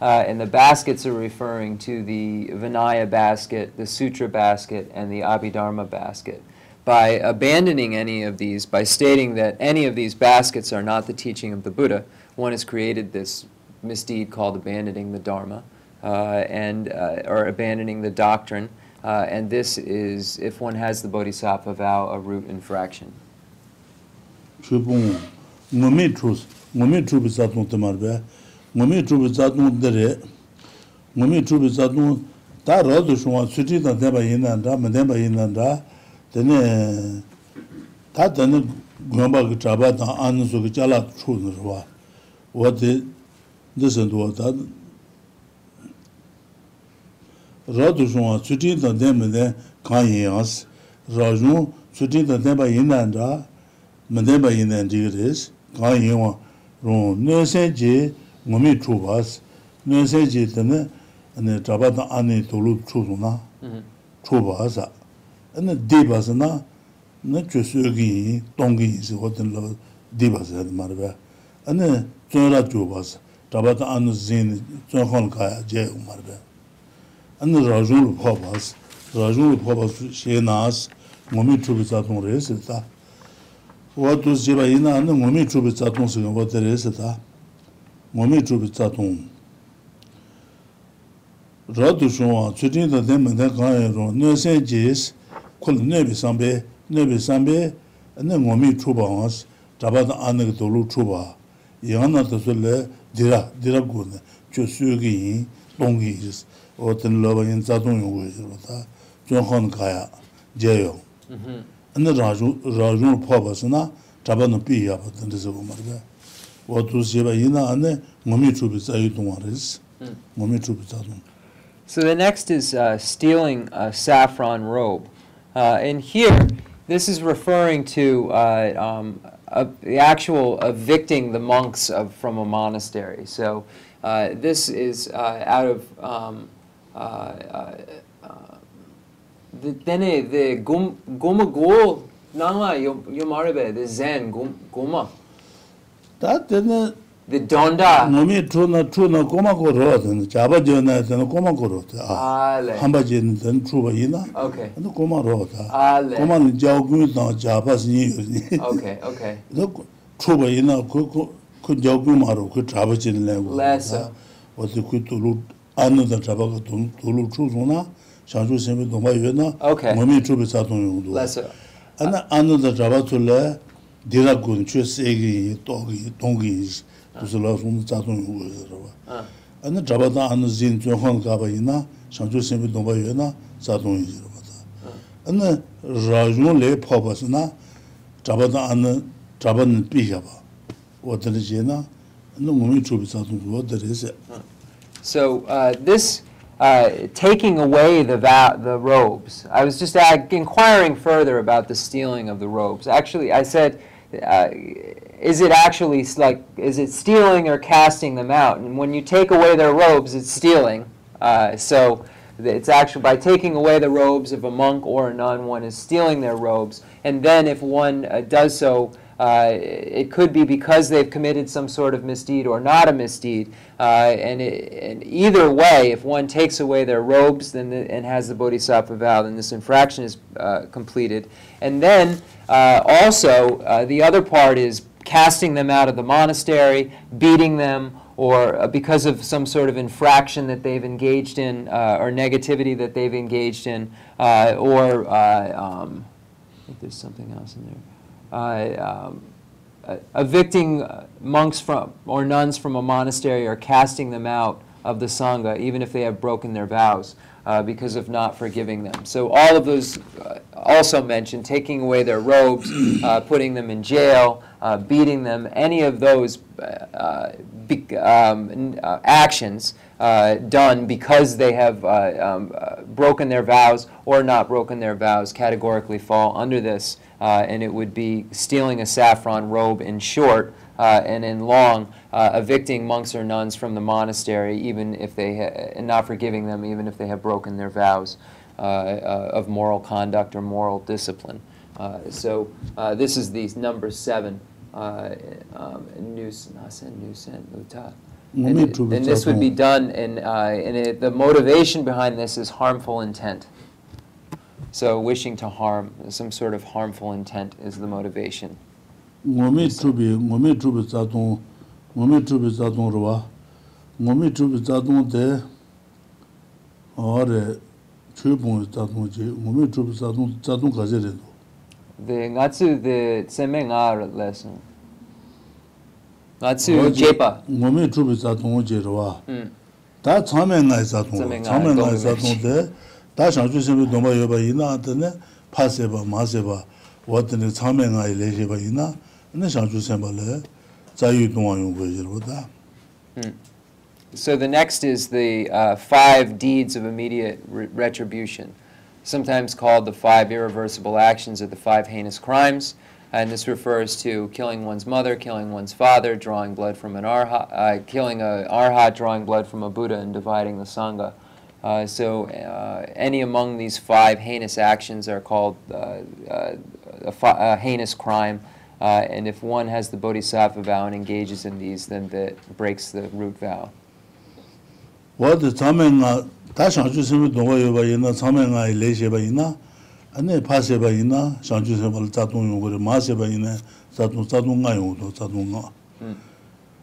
Uh, and the baskets are referring to the Vinaya basket, the Sutra basket, and the Abhidharma basket. By abandoning any of these, by stating that any of these baskets are not the teaching of the Buddha, one has created this misdeed called abandoning the Dharma, uh, and uh, or abandoning the doctrine. Uh, and this is, if one has the Bodhisattva vow, a root infraction. ngumi chubi zadung dhere, ngumi chubi zadung 다 rādu shungwa suti tā tenpa yinanda, ma tenpa yinanda, tene, tā tene gōmbā ki chāpa tā ānā su ki chālā chū nirwa, wati dhisanduwa tā rādu shungwa suti tā tenpa ten kāng yinās, rāzhūng suti tā tenpa yinanda, ma tenpa yinanda dhigiris, kāng yinwa, rōng nē sen ngumi chubaas, nyansayi chi tani chabata ani tolub chubu na, mm-hmm. chubaasa. Ani dibaasa na, na chusu yogi, tongi yinsi hotin laba dibaasa yad marabaya. Ani zonra chubaasa, chabata ani zini, zonkhon kaya jaya marabaya. Ani rajun lu phobaas, rajun lu phobaas she naas, ngumi chubi tsatung resi ta. Wadu ziba ina, ani ngumi chubi tsatung sikin hotin resi ta. ngōmi chūpi tsā tōng. Rā tu shōngwa, tsūtīn tā tēn mē tā kāyā rō, nē sēn jēs, kōl nē bī sāmbē, nē bī sāmbē, nē ngōmi chūpa ngās, chāpa tā ānā kā tōlū chūpa. Yāng nā tā sō lē, dhīrā, dhīrā kō nē, chō sū kī yīn, tōng kī yīs, o tēn lō bā yīn tsā tōng yō kō yī rō tā, chōng khān kāyā, jē yō. Nē rā rō pā bā sī na, chāpa nō pī yā bā tēn rī sā kō mā rā bā. Wā tū sī bā yīn nā, nē ngōmī chūpi tsā yī tōng wā rī sī, ngōmī chūpi tsā. So the next is uh, stealing a saffron robe. Uh, and here, this is referring to uh, um, uh, the actual evicting the monks of, from a monastery. So uh, this is uh, out of um, uh, the the gum guma go nangla yomarebe the zen gum guma 다 되네 the donda 놈이 투나 투나 고마고 로든 잡아 전에 되는 고마고 로다 아레 한바지는 된 투바이나? 오케이. 너 고마 로다. 아레 고마는 자고는 나 잡아스니? 오케이 오케이. 너 투바이나? 그그 그 자고 마로 그 잡아지는 내고. 레서 어디 그 둘로 안는다 잡아가 돈 둘로 추소나 장주 쌤이 너무 유나? 몸이 투비 사동용도 레서 안나 안는다 잡아둘래? Gī yī, tōng gī yī, tu sī lā sō na sā tōng yu gu yu rā bā. ānā chabā tā ānā zīn kāpa yī na, sēmbi yu na, sā tōng yī jirā tā. ānā rā lē pā pa sī na, tā chabā nā pī kā pa, wā tā rī jī na, ngō mī chū pī sā tōng wā tā rī sē. So uh, this uh, taking away the the robes. I was just uh, inquiring further about the stealing of the robes. Actually, I said, uh, is it actually like is it stealing or casting them out? And when you take away their robes, it's stealing. Uh, so it's actually by taking away the robes of a monk or a nun, one is stealing their robes. And then if one uh, does so. Uh, it could be because they've committed some sort of misdeed or not a misdeed. Uh, and, it, and either way, if one takes away their robes the, and has the bodhisattva vow, then this infraction is uh, completed. And then uh, also, uh, the other part is casting them out of the monastery, beating them, or uh, because of some sort of infraction that they've engaged in, or negativity that they've engaged in, or um, I think there's something else in there. Um, uh, evicting monks from or nuns from a monastery or casting them out of the sangha, even if they have broken their vows. Uh, because of not forgiving them. So all of those uh, also mentioned taking away their robes, uh, putting them in jail, uh, beating them, any of those uh, be, um, actions done because they have um, broken their vows or not broken their vows categorically fall under this, uh, and it would be stealing a saffron robe in short. Uh, and in long, uh, evicting monks or nuns from the monastery, even if they ha- and not forgiving them, even if they have broken their vows uh, uh, of moral conduct or moral discipline. Uh, so uh, this is the number seven, uh, um, nus, nasa, nusen, uta. And, this would be done, and, uh, and it, the motivation behind this is harmful intent. So wishing to harm, some sort of harmful intent is the motivation. Ngome trubi, ngome trubi zadung, ngome trubi zadung rwa, ngome trubi zadung de, aare, chuibung zadung je, ngome trubi zadung, zadung gaze re do. The ngatsu, the tseme ngar lesson. Ngatsu jepa. Ngome trubi zadung je rwa, hmm. da tsame ngai zadung, tsame ngai zadung de, 이 zadong 처음에 처음에 나이 나이 동네. zadong de 다 상주 sembe domba yoba ina de 파세바 마세바 왔더니 처음에 나이 레시바 ina 네 상주 sembe 자유 동안 용거지로다 So the next is the uh, five deeds of immediate re- retribution, sometimes called the five irreversible actions or the five heinous crimes. And this refers to killing one's mother, killing one's father, drawing blood from an arhat, uh, killing a arhat, drawing blood from a Buddha, and dividing the sangha. Uh, so uh, any among these five heinous actions are called uh, a, a, heinous crime, and if one has the bodhisattva vow and engages in these, then that breaks the root vow. What the na na pa ma.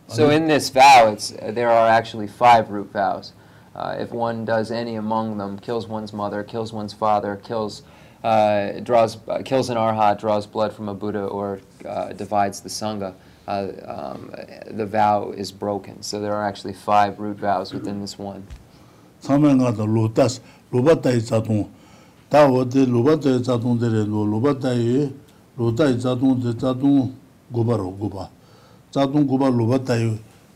So in this vow, it's there are actually five root vows. Uh, if one does any among them, kills one's mother, kills one's father, kills, uh, draws, uh, kills an arhat, draws blood from a Buddha, or uh, divides the sangha, uh, um, the vow is broken. So there are actually five root vows within this one.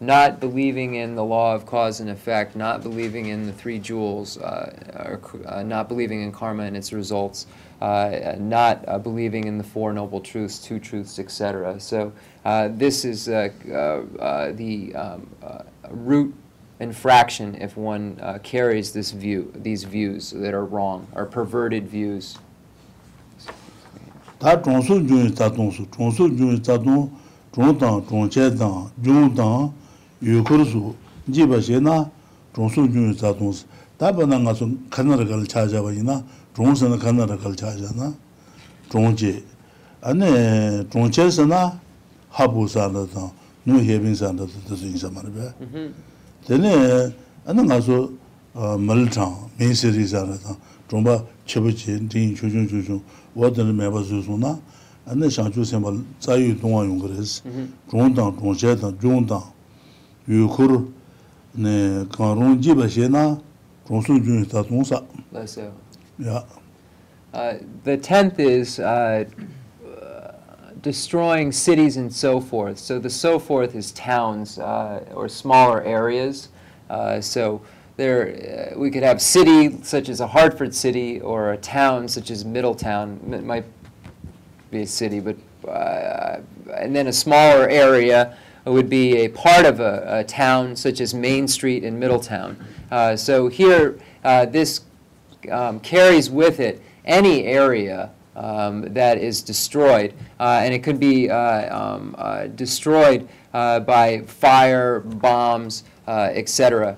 not believing in the law of cause and effect, not believing in the three jewels, uh, or, c- uh, not believing in karma and its results, uh, not uh, believing in the four noble truths, two truths, etc. So uh, this is uh, uh, uh, the um, uh, root infraction if one uh, carries this view, these views that are wrong, or perverted views. 다 종수 중에 자동수 종수 중에 자동 종당 종체당 종당 유코르수 지바세나 종수 중에 자동수 다번한 것은 카나다를 찾아봐이나 종선은 카나다를 찾아나 종제 안에 종체서나 하부산다다 누해빈산다다 뜻이 인사 말이야 되네 안은 가서 어 멀창 민세리산다다 좀바 쳐부지 딩 조종 조종 워드는 매버스소나 안에 상주세말 자유 동화용 그래서 종당 종제당 종당 yukur ne jiba she na jun ta Yeah. Uh, the tenth is uh, destroying cities and so forth. So the so forth is towns uh, or smaller areas. Uh, so there, uh, we could have city such as a Hartford city or a town such as Middletown. It might be a city, but uh, and then a smaller area would be a part of a, a town such as Main Street in Middletown. Uh, so here, uh, this um, carries with it any area um, that is destroyed, uh, and it could be uh, um, uh, destroyed uh, by fire, bombs, etc.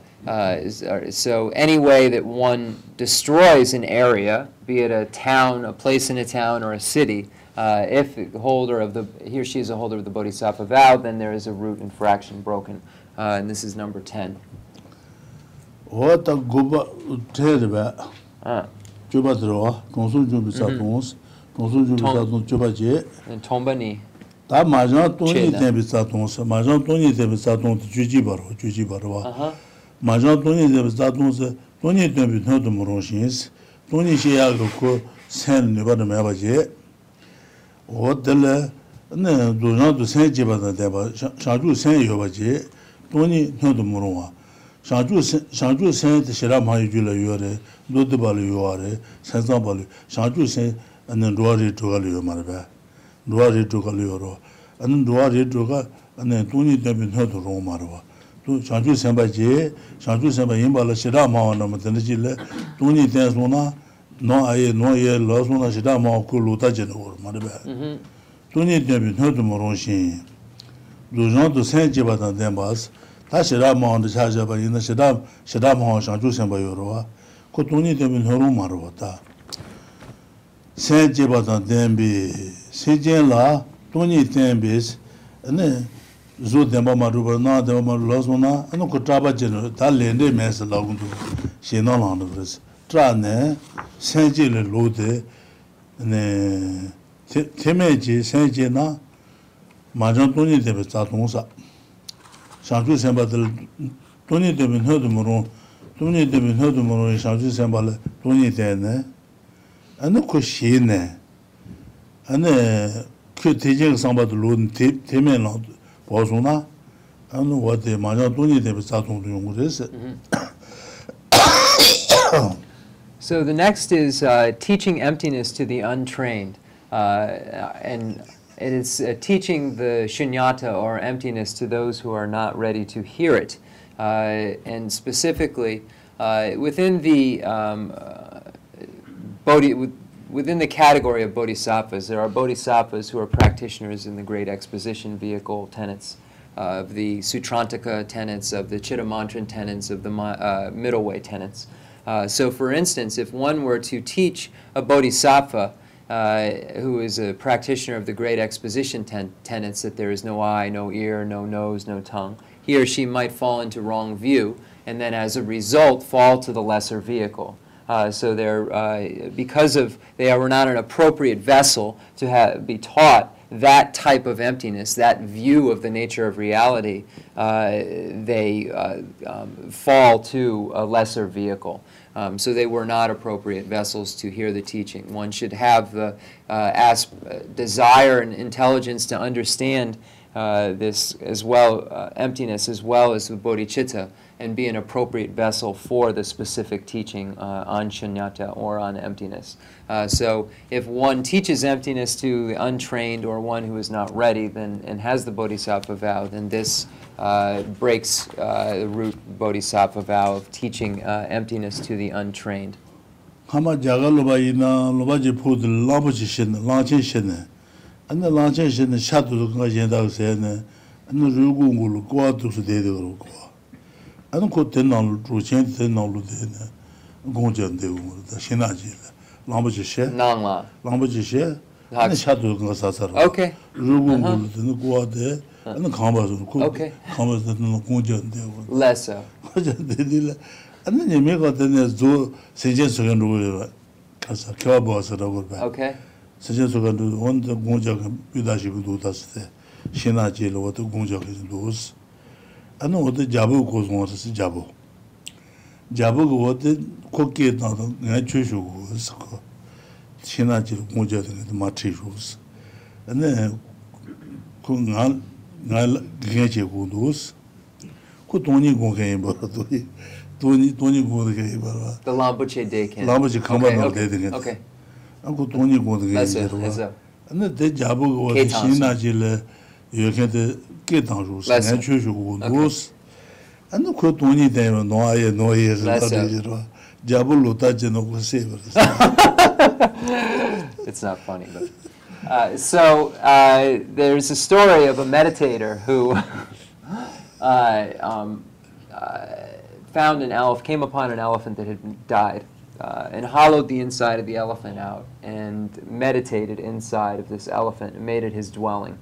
So any way that one destroys an area, be it a town, a place in a town, or a city, uh, if the holder of the he or she is a holder of the bodhisattva vow, then there is a root infraction broken, uh, and this is number ten. wata goba tere ba Uh, choba dhruwa, gongsun chumbi sa tongs, gongsun chumbi sa tong choba je, tomba ni. ta majang tongi Che na. tenbi sa tongs, majang tongi tenbi sa tong di juji barwa, juji barwa. Uh-huh. majang tongi tenbi sa tongs, tongi tenbi tenbi murong shins, tongi she ya go ko sen nipa 어들 네 도나도 세지 받아 대바 샤주 세 요바지 돈이 너도 모르와 샤주 샤주 세한테 싫어 많이 줄라 요래 너도 발로 요래 세자 발로 샤주 세 안은 로아리 도가로 요 말바 로아리 도가로 요로 안은 로아리 도가 안에 돈이 되면 너도 로 말바 또 샤주 세바지 샤주 세바 임발라 싫어 마와나 뭐든지 돈이 돼서나 nō āyē, nō yē, lō sō nā shidā mā kū lō tā jē nō kō rō mā rī bā. Tō nī tē bī nō tō mō rō shīn, dō zhōng tō sēn jī bā tā tēn bā sī, tā shidā mā rō chā jā bā yī na shidā, shidā mā rō shāng chū sēn bā yō rō wā, kō tō nī tē bī nō rō mā rō wā tā. Sēn jī bā tā tēn bī, sē jēn lā, tō nī tēn bī sī, nē, zō tēn bā mā rō bā, nā tēn bā mā rō lō sō nā, nō kō chā bā jē nō, tā lēn dē mē sī lā kō tō, shē nā lā rō rō sī. trāne sēnjī lī lūdī tēmēji sēnjī na mācāng tōnyī tēpē tsā tōng sā shāngchū sēmbā tēl tōnyī tēpē nhē tu mūrō tōnyī tēpē nhē tu mūrō shāngchū sēmbā lī tōnyī tē nē anē kō shī nē anē kio tējē kā sāmbā tō lūdī tēmē lā bā sō na anē wā tē mācāng tōnyī tēpē tsā tōng tō yōng kō rē sē So the next is uh, teaching emptiness to the untrained. Uh, and it is uh, teaching the shunyata or emptiness to those who are not ready to hear it. Uh, and specifically, within the um, bodhi, within the category of bodhisattvas, there are bodhisattvas who are practitioners in the great exposition vehicle tenets of the Sautrantika tenets, of the Chittamatrin tenets, of the uh, middle way tenets. Uh, so, for instance, if one were to teach a bodhisattva uh, who is a practitioner of the great exposition ten- tenets that there is no eye, no ear, no nose, no tongue, he or she might fall into wrong view and then as a result fall to the lesser vehicle. Uh, so they're, uh, because of they are not an appropriate vessel to be taught that type of emptiness, that view of the nature of reality, uh, they uh, um, fall to a lesser vehicle. Um, so they were not appropriate vessels to hear the teaching. One should have the uh, uh, desire and intelligence to understand uh, this as well, uh, emptiness as well as the bodhicitta, and be an appropriate vessel for the specific teaching uh, on shunyata or on emptiness. Uh, so if one teaches emptiness to the untrained or one who is not ready then, and has the bodhisattva vow, then this uh, breaks uh, the root bodhisattva vow of teaching uh, emptiness to the untrained. Hama jaga loba ina loba je pod labo je shen la je shen. An la je shen sha du ga yen da se ne. An ru gu gu lu kwa du su de de ru ko an ko ten na lu ru chen ten na lu de ne. Gong je de gu da shin na ji la labo je she? Na la. Labo je she? an sha du ga sa sa ru Okay. ru gu gu lu de ne kwa de an ka ba su ku Okay. ka ba de ne gong jen de gu Less so. 화자 되딜라 안는 예매가 되네 조 세제 속은 누구야 가서 겨 봐서라고 봐 Okay. 세제 속은 누구 원도 공작 비다시 부도 다스데 신나지로 어도 공작이 누스 안은 어디 잡고 고송어서 잡고 잡고 어디 코끼에 나도 내가 주시고 그거 chīnā chīla kōngyā tēne mā chī rūs. Nē, kō ngā, ngā gīyā chī kō rūs, kō tōnyī kō kā yī bārā, tōnyī, tōnyī kō kā yī bārā. The lāmbu chī dē kēn? Lāmbu chī kāmbā nā dē dē kēn. Okay. Kō tōnyī kō kā yī bārā. That's it, Nē, tē jābū kō tē chīnā chīla yō kēn tē kē tāng rūs, ngā chū shū kō rūs. Nē, kō tōnyī dē yō nō āyē, nō āyē, nō āyē, it's not funny, but. Uh, so uh, there's a story of a meditator who uh, um, uh, found an elephant, came upon an elephant that had died, uh, and hollowed the inside of the elephant out, and meditated inside of this elephant, and made it his dwelling.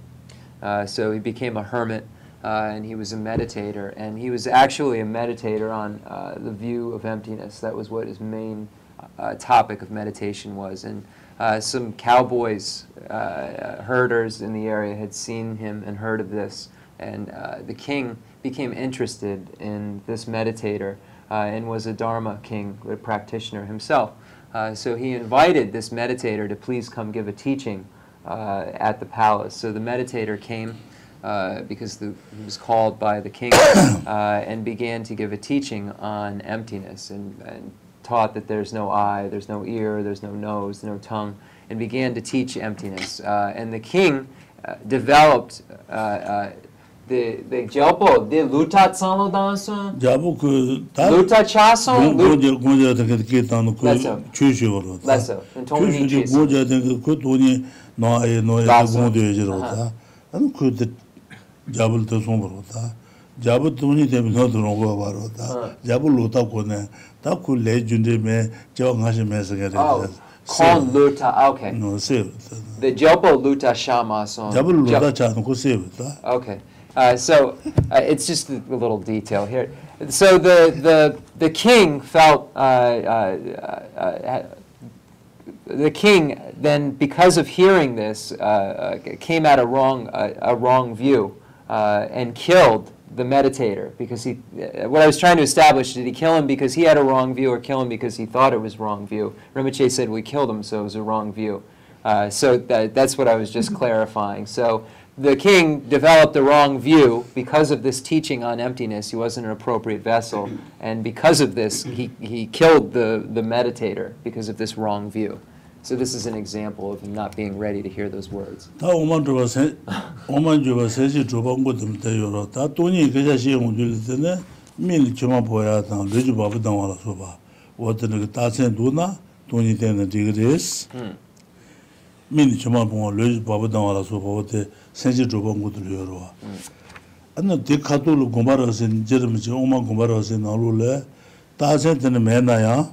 Uh, so he became a hermit uh, and he was a meditator. And he was actually a meditator on uh, the view of emptiness. That was what his main uh, topic of meditation was. And uh, some cowboys, uh, herders in the area, had seen him and heard of this. And uh, the king became interested in this meditator uh, and was a Dharma king, a practitioner himself. Uh, so he invited this meditator to please come give a teaching uh, at the palace. So the meditator came uh, because the, he was called by the king uh, and began to give a teaching on emptiness and, and, taught that there's no eye, there's no ear, there's no nose, no tongue, and began to teach emptiness. Uh, and the king uh, developed uh, the the gelpo de luta tsano danso jabu ku ta luta chaso? goje goje de ke ke tano ku chuju ro leso. Chuju de goje de ku to ni no e no e goje de oro ta. An ku de Jabal तो Somer होता जाबल तुमने ते बिनो तो रोगो बार होता जाबल लोटा कौन है ता को ले जुंडे में जो घास में से करे Call Luta, okay. No, save. The Jobo Luta Shama song. Jobo Luta Shama, go save ta. Okay. Uh, so uh, it's just a little detail here. So the the the king felt uh, uh, uh, uh the king then because of hearing this came at a wrong a wrong view uh, and killed the meditator because he. Uh, what I was trying to establish did he kill him because he had a wrong view or kill him because he thought it was wrong view? Rinpoche said we killed him, so it was a wrong view. Uh, so that, that's what I was just clarifying. So the king developed a wrong view because of this teaching on emptiness. He wasn't an appropriate vessel, and because of this, he, he killed the, the meditator because of this wrong view. So this is an example of him not being ready to hear those words. 다 오만 줘봐 세 오만 줘봐 세시 줘봐 것도 돼요로 다 돈이 그자 시용 줄 때네 민 주마 보야 다 르주 바부 당 와라 봐 어떤 그 다센 누나 돈이 되는 디그레스 민 주마 보고 르주 바부 당 와라 봐 어때 세시 줘봐 것도 요로 안나 디카도로 고마라서 저름 저 오만 고마라서 나로래 다센 되는 매나야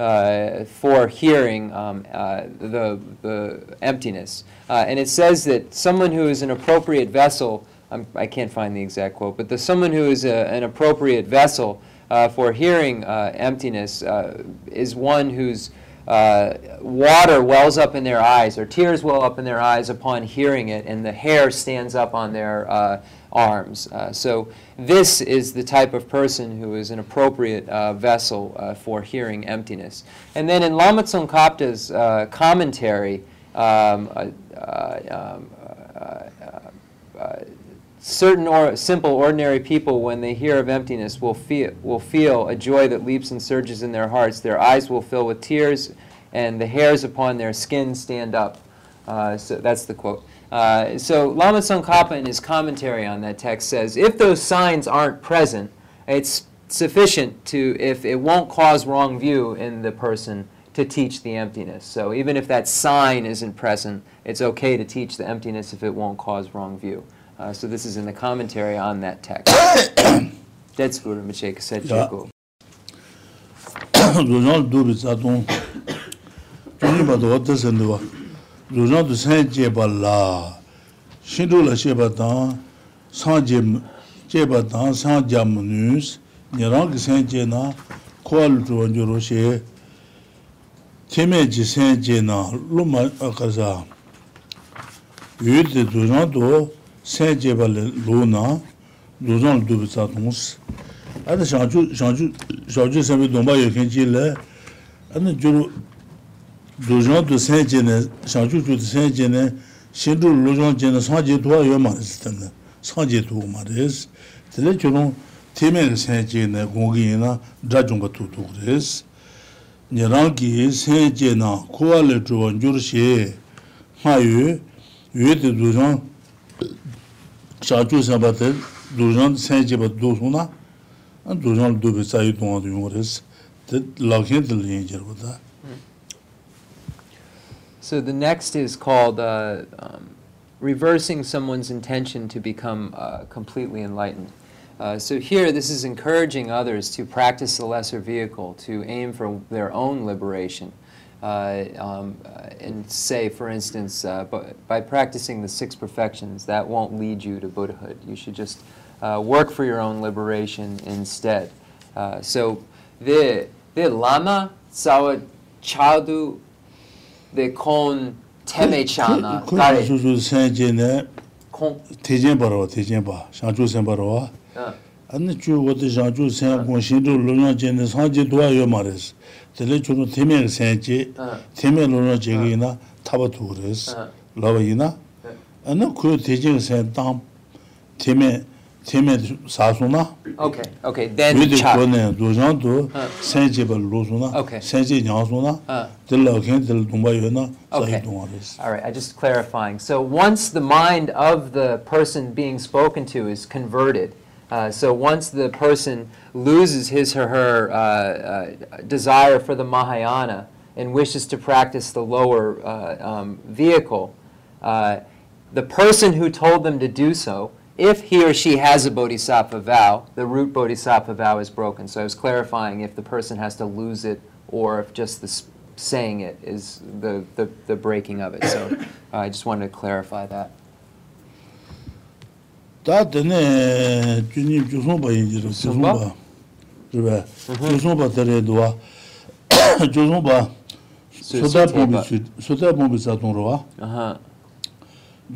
uh, for hearing um, uh, the, the emptiness. Uh, and it says that someone who is an appropriate vessel, I'm, I can't find the exact quote, but the someone who is a, an appropriate vessel uh, for hearing uh, emptiness uh, is one whose water wells up in their eyes, or tears well up in their eyes upon hearing it, and the hair stands up on their arms. Uh, so, this is the type of person who is an appropriate uh, vessel uh, for hearing emptiness. And then in Lama Tsongkhapa's uh, commentary, um, uh, uh, um, certain or simple ordinary people when they hear of emptiness will feel will feel a joy that leaps and surges in their hearts their eyes will fill with tears and the hairs upon their skin stand up so that's the quote uh, so Lama Tsongkhapa in his commentary on that text says, if those signs aren't present, it's sufficient to, if it won't cause wrong view in the person, to teach the emptiness. So even if that sign isn't present, it's okay to teach the emptiness if it won't cause wrong view. Uh, so this is in the commentary on that text. That's Guru Macheka said Jago. Ronald Dubis Adon. Tony Bado, what? rūzhāng tu sāng jeba lā, shindū la sheba tāng, sāng jeba tāng, sāng jam nūs, nirāng ki sāng je na, kuwa lu tu wanyo rō she, tēmē ji sāng je na, lū ma akasā, yu te rūzhāng tu sāng jeba lū na, rūzhāng tu bitsā tōngs. Āda shāngchū, shāngchū, shāngchū sāmi dōmbā yu kēnchī lē, āda jūrū, lōzhōng tu sēn jēne, shāngchū tu sēn jēne, shēndū lōzhōng jēne sāng jē tuwa yō mā rēs tēne, sāng jē tuwa mā rēs. Tēne chō rōng tēmē rē sēn jēne gōngi yēna dā chōng kā tu tu rēs. Nye rāng kī sēn jēna kōwa lē chōwa njūr shē, mā yō, yō tē lōzhōng, shāngchū sēn bā tē, lōzhōng sēn jē bā dō sō na, lōzhōng lō bē sā yō tōngā tu yōng rēs. Tē lā kēn tē lē yēn jē rō tā. So the next is called uh, um, reversing someone's intention to become uh, completely enlightened. Uh, so here, this is encouraging others to practice the lesser vehicle, to aim for their own liberation. Uh, um, uh, and say, for instance, uh, by, practicing the six perfections, that won't lead you to Buddhahood. You should just work for your own liberation instead. So the the lama sawa chadu the kon teme chana gare su su sen je ne con tejen baro tejen ba shang ju sen baro wa an ju wo de shang ju sen gon shin du lo na je ne san je do yo ma res de le ju teme sen je teme lo na je ge na ta ba du res la ba yi na an ku tejen sen dam teme teme sa su na okay, okay. Then wīdi cha. kōne dōzhāng tō Uh. sēn jē pa lō sō na, Okay. sēn jē nyāng sō na, Uh. tēl lā kēn tēl dōmbā yō na, yī dōngā rēs. All right, I just clarifying. So once the mind of the person being spoken to is converted, uh, so once the person loses his or her uh, uh, desire for the Mahayana and wishes to practice the lower uh, um, vehicle, uh, the person who told them to do so, if he or she has a bodhisattva vow, the root bodhisattva vow is broken. So I was clarifying if the person has to lose it or if just the saying it is the, the, the breaking of it. So uh, I just wanted to clarify that. Tā tēne jūnyī jūsōng bā yīn jī rō, jūsōng Jūsōng bā, rī bā, jūsōng bā tērē duwa, jūsōng bā, sotā pōngbī sū, sotā pōngbī sā tōng rō wā,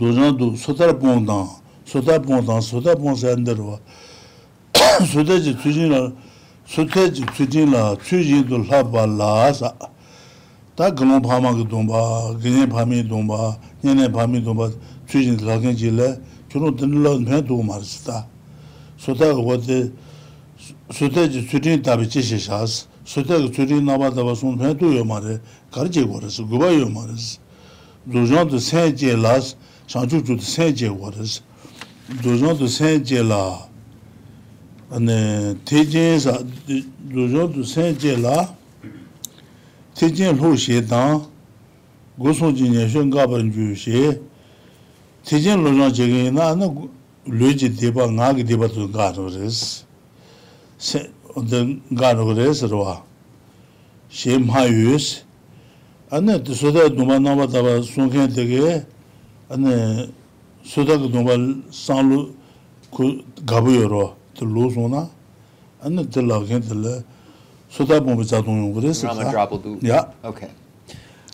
dō sotā pōng tāng, sotā pōng tāng, sotā pōng sā ndar wā, sotā jī tsūjīn lā, sotā sudab gongdan, sudab gongsan darwa. Sudaji tsujin la, sudaji tsujin la, tsujin du laba laasa. Ta gilong pama ki dungba, ginyen pami dungba, nyenyen pami dungba, tsujin lakin jile, kino dinla mhen dugu marisita. Sudaji wate, sudaji tsujin tabi chishi shaas, sudaji tsujin naba daba sun mhen dugu yo mari, karje goresi, guba yo marisi. Dujan du sen je laas, shanchu ju du sen je goresi. gu bā yō mā rī sī, dōzhāng tō sēn jē lā sī, shāng chū chū tō sēn jē gō rī sī, dōzhāng tō sēn jē lā, anē, tē jēn sā, dōzhāng tō sēn jē lā, tē jēn lō xie tāng, gō sōng jī nyē shuān gā pā rī jū xie, tē jēn lō zhāng jē gēng nā, anē, lō jī tē pā, ngā kī tē pā tō gā rō rī sī, sē, gā rō rī sī rō wā, xie mā yu sī, 안에 소다 도마 나바 다바 송케 되게 안에 sudak nubal sanglu ku gabu yoro, di lu suna, ane di lakin di la sudak mumbi zadung yungu resi. Rama Drabaldu. Yeah. Okay.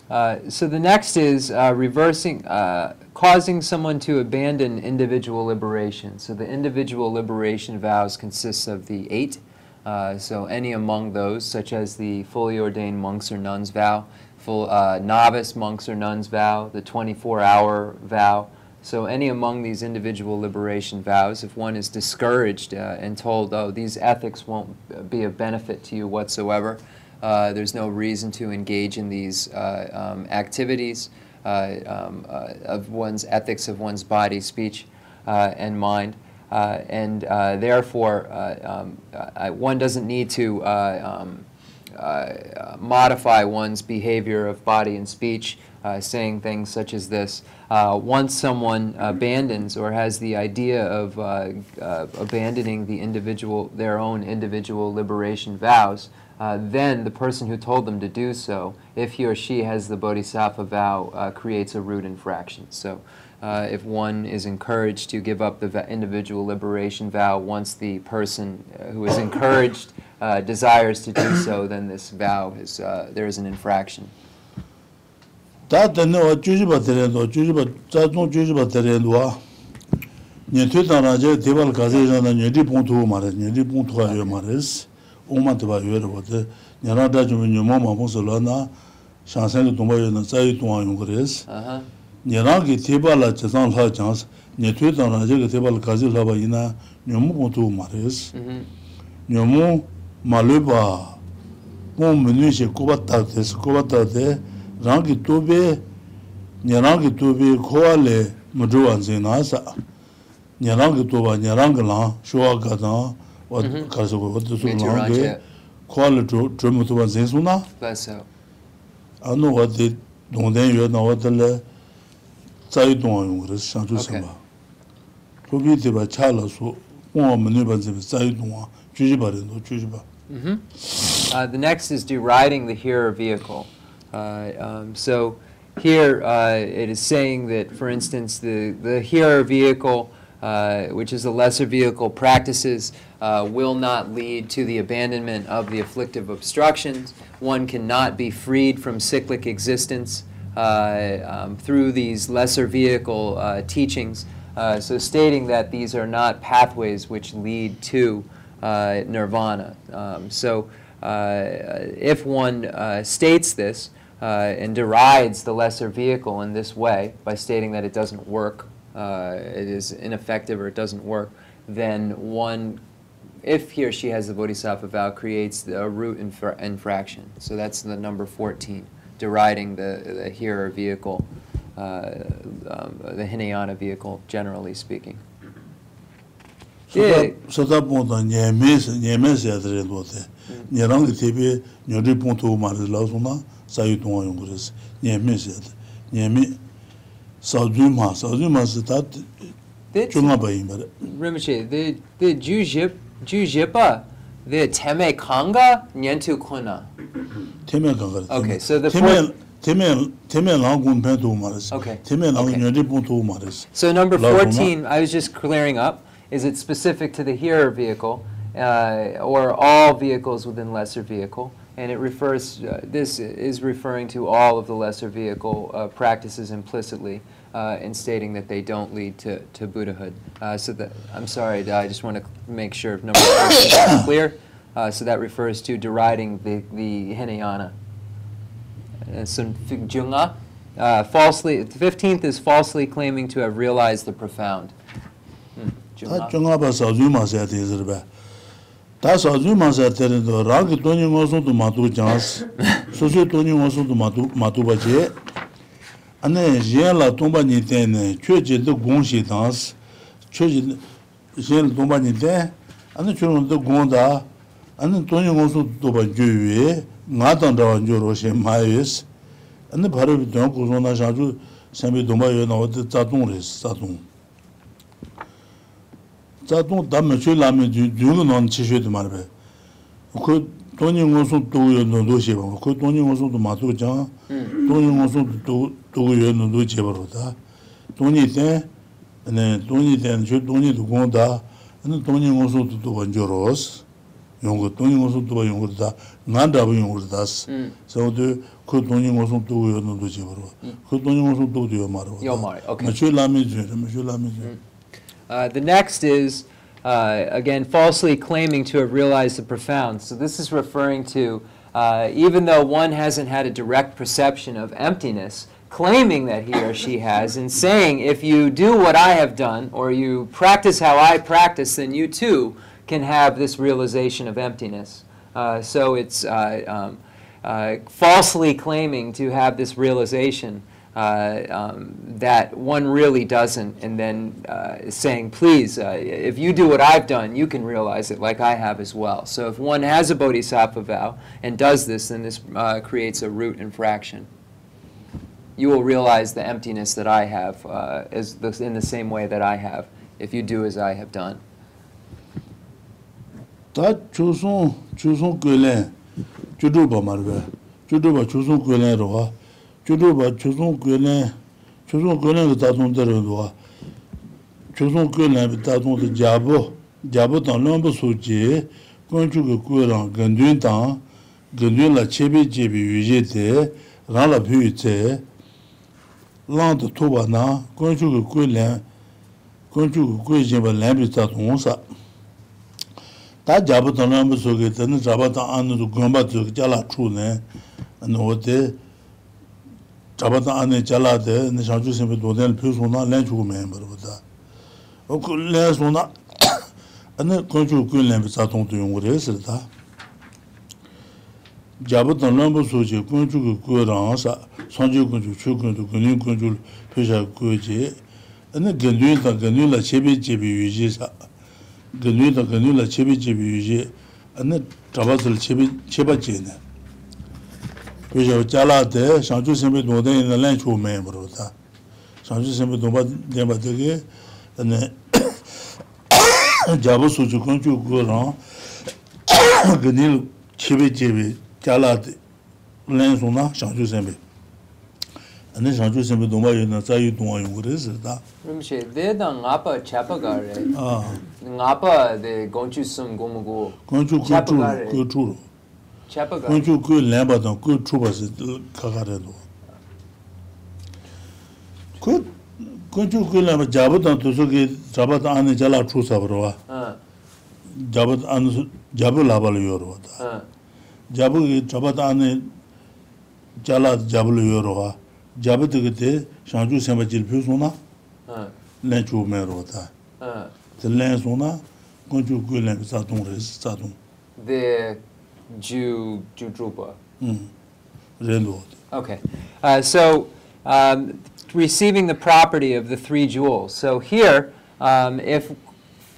Uh, so the next is uh, reversing, uh, causing someone to abandon individual liberation. So the individual liberation vows consists of the eight, uh, so any among those, such as the fully ordained monks or nuns vow, full uh, novice monks or nuns vow, the 24-hour vow, so any among these individual liberation vows, if one is discouraged uh, and told, "Oh, these ethics won't be of benefit to you whatsoever," uh, there's no reason to engage in these uh, um, activities uh, um, uh, of one's ethics of one's body, speech, uh, and mind. And therefore, um, uh, one doesn't need to um, modify one's behavior of body and speech, saying things such as this. Uh, once someone abandons or has the idea of uh, uh, abandoning the individual, their own individual liberation vows, uh, then the person who told them to do so, if he or she has the bodhisattva vow, creates a root infraction. So uh, if one is encouraged to give up the individual liberation vow once the person who is encouraged uh, desires to do so, then this vow is, uh, there is an infraction. 다 dāni wā chūshī bā tērē lō, chūshī bā, tsā tsōng chūshī bā tērē lō wā, nye tū tā rā jē tē bā lā kāsē rā na nye rī pōng tū wā mā rē, nye rī pōng tū wā yō mā rē sī, o mā tē bā yō rē bā tē, nye rā dā chū mē nye mā mā pōng sō lā na, shāng sēn kī tōng bā yō na tsā yō tōng wā yō kā rē sī, nye rā kī tē bā lā chē tāng lā chāng sī, nye tū tā rā jē kī tē bā lā kāsē lā bā yī na, nye mō pōng tū wā mā rē sī, nye mō mā lō bā, pōng mē nū shē kō bā tā tē sī, kō bā tā tē, rāngi tūbē, nyarāngi tūbē kōwa lē mūdruwa nzī nā sā, nyarāngi tūbā, nyarāngi lāng, shūwa kā tāng, mhm. kārsa kō wad tūsū lāngi, kōwa lē tūmu tūbā nzī sū nā. Ānū wad tī dōngdēn yuwa nā wad lē tsāi dōngwa yungu rā sāng chū sāmbā. Tūbī tī bā chā lā sū, mōwa mūni bā nzī bā tsāi dōngwa, chūjī bā rī nō, chūjī bā. Mm-hmm. Uh, the next is deriding the hearer vehicle. Uh, um, so here uh, it is saying that, for instance, the, the hearer vehicle, uh, which is the lesser vehicle, practices will not lead to the abandonment of the afflictive obstructions. One cannot be freed from cyclic existence um, through these lesser vehicle teachings. Uh, so stating that these are not pathways which lead to uh, nirvana. Um, so, uh, if one states this uh, and derides the lesser vehicle in this way by stating that it doesn't work, uh, it is ineffective or it doesn't work, then one, if he or she has the bodhisattva vow, creates a root infra- infraction. So that's the number 14, deriding the, the hearer vehicle, uh, um, the Hinayana vehicle, generally speaking. Pong tang nye me se nye me se ya tere do te nyarang ki tepe nyo ri pong to ma ri la su 사유 동안 연구해서 예매세요. 예매 사주마 사주마스 다 중앙 바인 바래. remember the the jujep jujepa the teme kanga nyentu kona. teme kanga. Okay, so the teme teme teme langun pedo mares. Teme langun nyeri punto mares. So number 14 I was just clearing up is it specific to the hearer vehicle uh, or all vehicles within lesser vehicle? And it refers, uh, this is referring to all of the lesser vehicle uh, practices implicitly uh, in stating that they don't lead to, to Buddhahood. Uh, so that, I'm sorry, I just want to make sure if number 14 is clear. Uh, so that refers to deriding the, the Hinayana. Sun Junga. Uh, falsely, the 15th is falsely claiming to have realized the profound. Hmm, 다 사주 마사 때도 라기 돈이 모서도 마도 장스. 소소 돈이 모서도 마도 마도 바제 안에 제라 동반이 때네 최제도 공시 단스. 최제 제일 동반이 때 안에 주는도 공다. 안에 돈이 모서도 바 주위 나던다 조로시 마이스. 안에 바로 돈 고소나 자주 선배 동반이 나오듯 자동레스 자동. 자동 담을 줄라면 줄로 넌 치셔도 말베 그 돈이 무슨 도요 너도 제바 그 돈이 무슨 도 맞도자 돈이 무슨 도 도요 너도 제바로다 돈이 때 네, 돈이 된 줄, 돈이 두고다. 근데 돈이 무슨 또 건조로스. 용거 돈이 무슨 또 용거다. 난다고 용거다스. 저도 그 돈이 무슨 또 요는 도지 버로. 그 돈이 무슨 또 되어 말어. 요 말. 오케이. 맞출 라면 줄, 맞출 라면 줄. Uh, the next is, uh, again, falsely claiming to have realized the profound. So this is referring to, uh, even though one hasn't had a direct perception of emptiness, claiming that he or she has, and saying, if you do what I have done, or you practice how I practice, then you too can have this realization of emptiness. Uh, so it's uh, um, falsely claiming to have this realization uh, um, that one really doesn't, and then uh, saying, please, uh, if you do what I've done, you can realize it like I have as well. So if one has a bodhisattva vow and does this, then this uh, creates a root infraction. You will realize the emptiness that I have uh, is the, in the same way that I have, if you do as I have done. chū bā 주로바 주송 근에 주송 근에 다동 들어와 주송 근에 다동 잡어 잡어 담는 소지 건축의 구랑 근륜다 근륜라 제비 제비 유제대 라라 뷰제 란도 토바나 건축의 구랑 건축의 구제바 람비 다동사 다 잡어 담는 소게 되는 잡아다 안도 건바 저 잘라 추네 노데 잡았다 안에 잘라데 내장주 선배 도된 표소나 렌주고 매는 거보다. 어 렌소나 안에 건주 군련 비사통도 용거를 했을다. 잡았다 넘버 소지 건주 그거랑사 선주 건주 주건도 군인 건주 표사 그지. 안에 근류다 근류라 제비 제비 유지사. 근류다 근류라 제비 제비 유지. 안에 잡았을 제비 제바지네. su na shangchu sembe ane shangchu sembe dungba yu na zayu dungwa yung kore sir ta rimshe de da ngapa chapa ga re 아 ngapa de gonchu sum gomu go 건축 그 Chapa 주, gare. 그 주로. chapa ga 건축 그 램바도 그 주바스 가가래도. 그 건축 그 램바 잡았던 도서기 잡았다 안에 잘라 추사버와. uh 잡았 안 잡을 라 hunchu ku lenpa tang ku chupa si kakare do. Kunchu ku lenpa jabu tang tusu ki jabu tang ane jala chu sabarwa, jabu labal yorwa ta. Jabu ki jabu tang ane jala jabu yorwa, jabu tiki te shangchu senpa jilpyu suna, len chu me rwa ta. Te len suna, kunchu ku lenpa sadung re, sadung. Jew Judruba. Mm. Okay. Uh, so um, receiving the property of the three jewels. So here, um, if,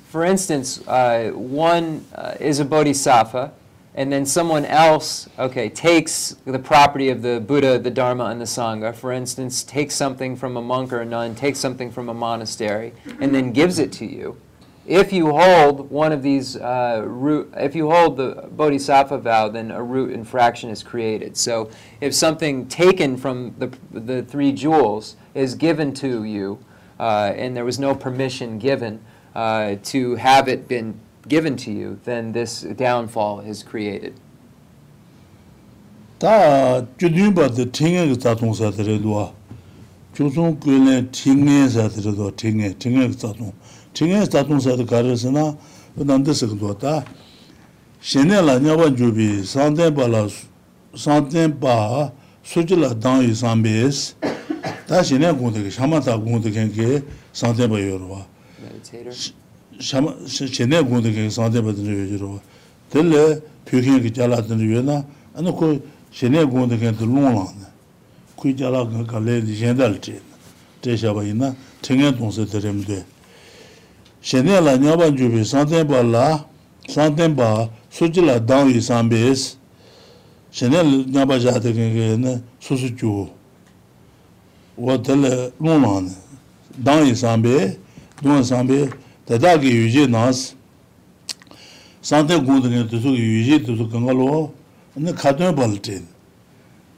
for instance, uh, one uh, is a bodhisattva, and then someone else, okay, takes the property of the Buddha, the Dharma, and the Sangha, for instance, takes something from a monk or a nun, takes something from a monastery, and then gives it to you, If you hold one of these uh, root, if you hold the bodhisattva vow, then a root infraction is created. So, if something taken from the the three jewels is given to you, uh, and there was no permission given uh, to have it been given to you, then this downfall is created. 다 주든 바데 팅에 자동 사들도 조선 그네 팅에 사들도 팅에 팅에 자동 tingay tatung sayad karayasi na nanda sikdo ta shene la nyaba jubi santen pa la santen pa suji la dangi sambes ta shene gongde ke shama ta gongde kenke santen pa yorwa shene gongde kenke santen pa dinde yorwa tele pyoken ke jala dinde yorwa ana ko shene gongde kenke long lang kui jala ka le di shendal te te shaba ina tingay tongsa teremde shenye la nyaba jubi santenpa la, santenpa suji la dang yi sanbes, shenye la nyaba jate kenge ne susu ju, wa tele lungla ne, dang yi sanbe, dunga sanbe, tata ki yuji nas, santen kundu kenge tusu ki yuji tusu kanga lo, ne katon pal ten,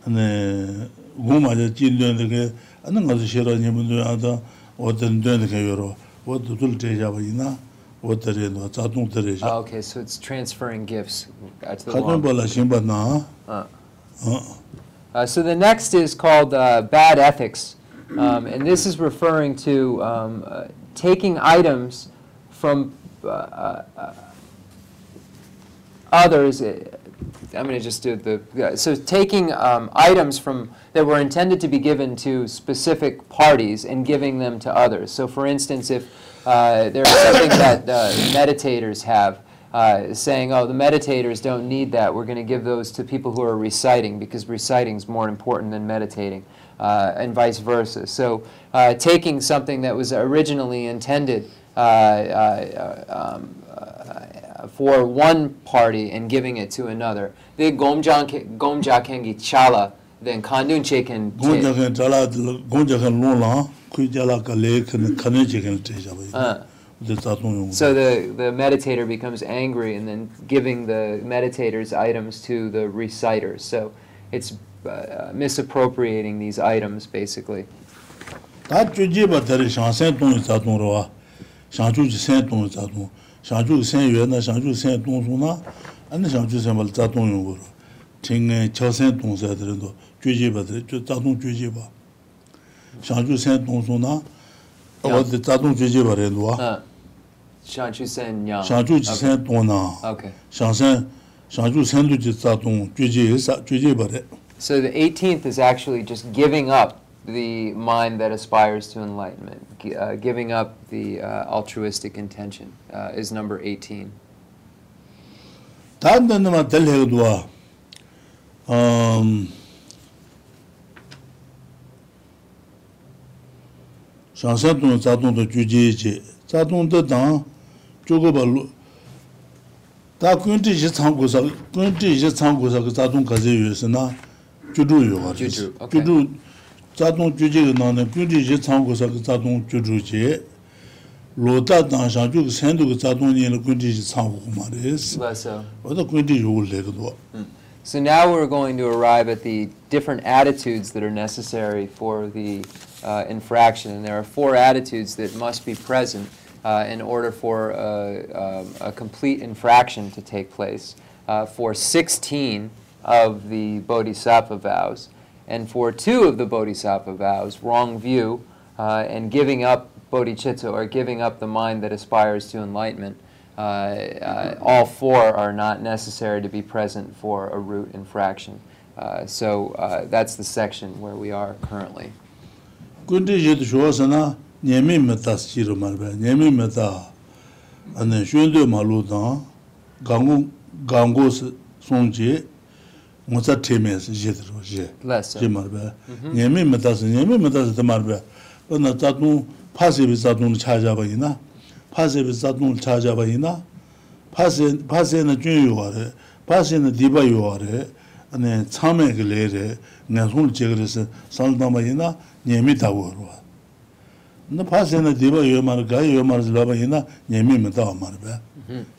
ne guma ja jindun deke, ane nga su shira nyebun dun ata, o ten dun deke yoro, wot tutul te jaba ina, wotare no, tsatung tere ja. okay, so it's transferring gifts uh, to the Katun Wang. shimba na, Uh. uh, Uh, so the next is called uh, bad ethics, um, and this is referring to um, uh, taking items from uh, uh, uh, others. I'm going to just do the so taking um, items from that were intended to be given to specific parties and giving them to others. So, for instance, if uh, there's something that uh, meditators have, uh, saying, "Oh, the meditators don't need that. We're going to give those to people who are reciting because reciting is more important than meditating." Uh, and vice versa. So, uh, taking something that was originally intended uh, um, for one party and giving it to another. The gomjang gomjakengi chala then kandun cheken. gonja kan jala, gonja kan lunglan, kui jala ka le kan kane che kan te jaba ina, Uh, de tsatung yung. so the, the meditator becomes angry and then giving the meditators items to the reciters. So it's uh, misappropriating these items basically. 다 주지 바 다리 상생 동이 자동 로와 상주 생 동이 자동 shangchuk sen yue na shangchuk sen tong sung na ane shangchuk sen pala tsa tong yung koro ting cha sen tong sa dhiri do ju je ba dhiri, tsa tong ju je ba. Shangchuk sen tong sung na wad tsa tong ju je ba dhiri do wa. Ah, shangchuk sen nya shangchuk sen tong na. Shangchuk sen tu ji tsa tong ju je ba dhiri So the 18th is actually just giving up the mind that aspires to enlightenment, uh, giving up the uh, altruistic intention, uh, is number 18. Um, shāngsātūṋ tsātūṋ tu jujīye chī, tsātūṋ tu tāṋ chūgu pa lū, tā kuñtī yī tsāṋ kusā, kuñtī yī tsāṋ kusā ka tsātūṋ kāsī yu sī na, jujū yu gā rī sī, jujū, 자동 가제 위해서나 주주요 주주, 오케이. 주주 자동 주제가 나는 군지 시 참고서 그 자동 주주지 로다 당상 주 선도 그 자동이는 군지 시 참고 말이스 Lesso. 어디 군지 요를 내거도 So now we're going to arrive at the different attitudes that are necessary for the uh, infraction. And there are four attitudes that must be present uh, in order for uh, um, a complete infraction to take place. Uh, for 16 of the Bodhisattva vows, and for two of the bodhisattva vows, wrong view uh, and giving up bodhicitta, or giving up the mind that aspires to enlightenment, uh, uh, all four are not necessary to be present for a root infraction. Uh, so uh, that's the section where we are currently. kundi yid shuwasa nyemi nyemi ane shundu 모자 테메스 제대로 제 Less 제 so. 말바 예미 메타스 예미 메타스 말바 나 자동 파세비 자동 찾아봐이나 파세비 자동 찾아봐이나 파세 파세는 중요하래 파세는 디바요하래 안에 참에 그래래 내가 손을 제거해서 살다마이나 예미 다고 와 나 파세는 디바요 말 가요 말 라바이나 예미 메타 말바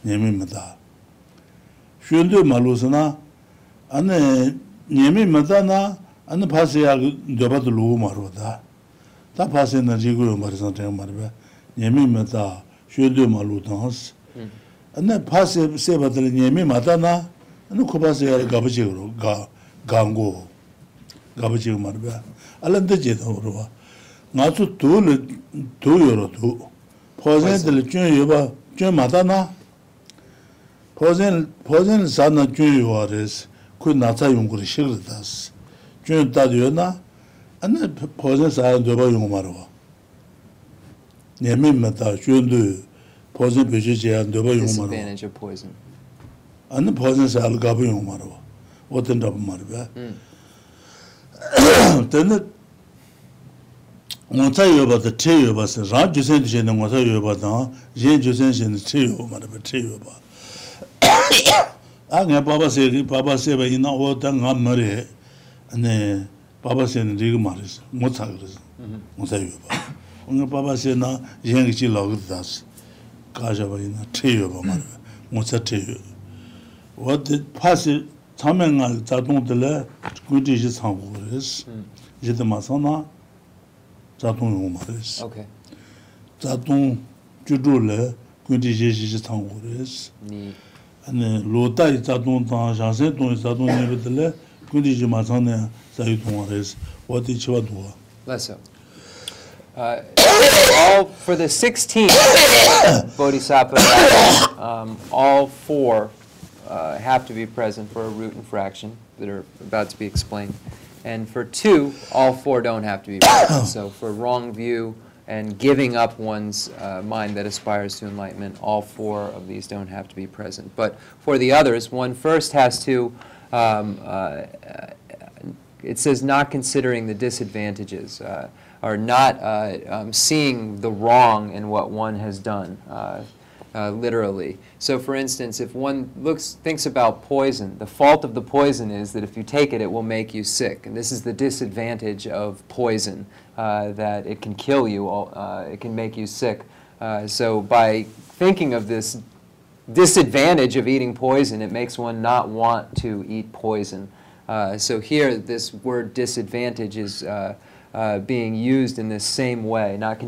예미 메타 슈엔도 말로서나 안에 예미 메타나 안에 파세야 저바도 로고 말로다 다 파세는 지고 말해서 제가 말바 예미 메타 슈엔도 말로다스 안에 파세 세바들 예미 마다나 안에 코바세야 가버지로 가 강고 가버지 말바 알란데 제도로 와 나도 도를 도요로도 포젠들 준 여바 준 마다나 포젠 포젠 산나 준 요아레스 그 나자 용구를 싫다스 준 따디요나 안에 포젠 사는 여바 용 말어 예민마다 준도 포젠 베지지야 여바 용 말어 Disadvantage of poison. 안에 포젠 살 가부 용 말어 어떤 답 말어 음. tene ngota yoba da te yoba se ra jusen de chen ngota yoba da yen jusen chen de te yoba ma de te yoba 아 nga baba se ri baba se ba ina o ta nga mare ne baba se ni ri ma ri mo ta ri mo ta yu ba nga baba se na yeng chi la gu da s ka ja ba ina te yu ba ma ri mo ta te yu wa de pa se ta me nga ta dong de le gu ji ji sang gu ri s ji de ma sa na ta dong yu ma ri s okay ta dong ju du le gu ji ji ji sang gu ri s ni 로다이 자동 당 자세 동 자동 내버들에 군지시 마서네 자유 동화를 어디 치와도 Less so. Uh, all, for the 16 bodhisattva vows, um, all four uh, have to be present for a root infraction that are about to be explained. And for two, all four don't have to be present. So for wrong view and giving up one's uh, mind that aspires to enlightenment, all four of these don't have to be present. But for the others, one first has to um, uh, it says not considering the disadvantages, uh, or not uh, um, seeing the wrong in what one has done, uh, uh, literally. So, for instance, if one looks thinks about poison, the fault of the poison is that if you take it, it will make you sick, and this is the disadvantage of poison, uh, that it can kill you, all- uh, it can make you sick. Uh, so, by thinking of this disadvantage of eating poison, it makes one not want to eat poison. Uh, so here, this word disadvantage is uh, being used in this same way, not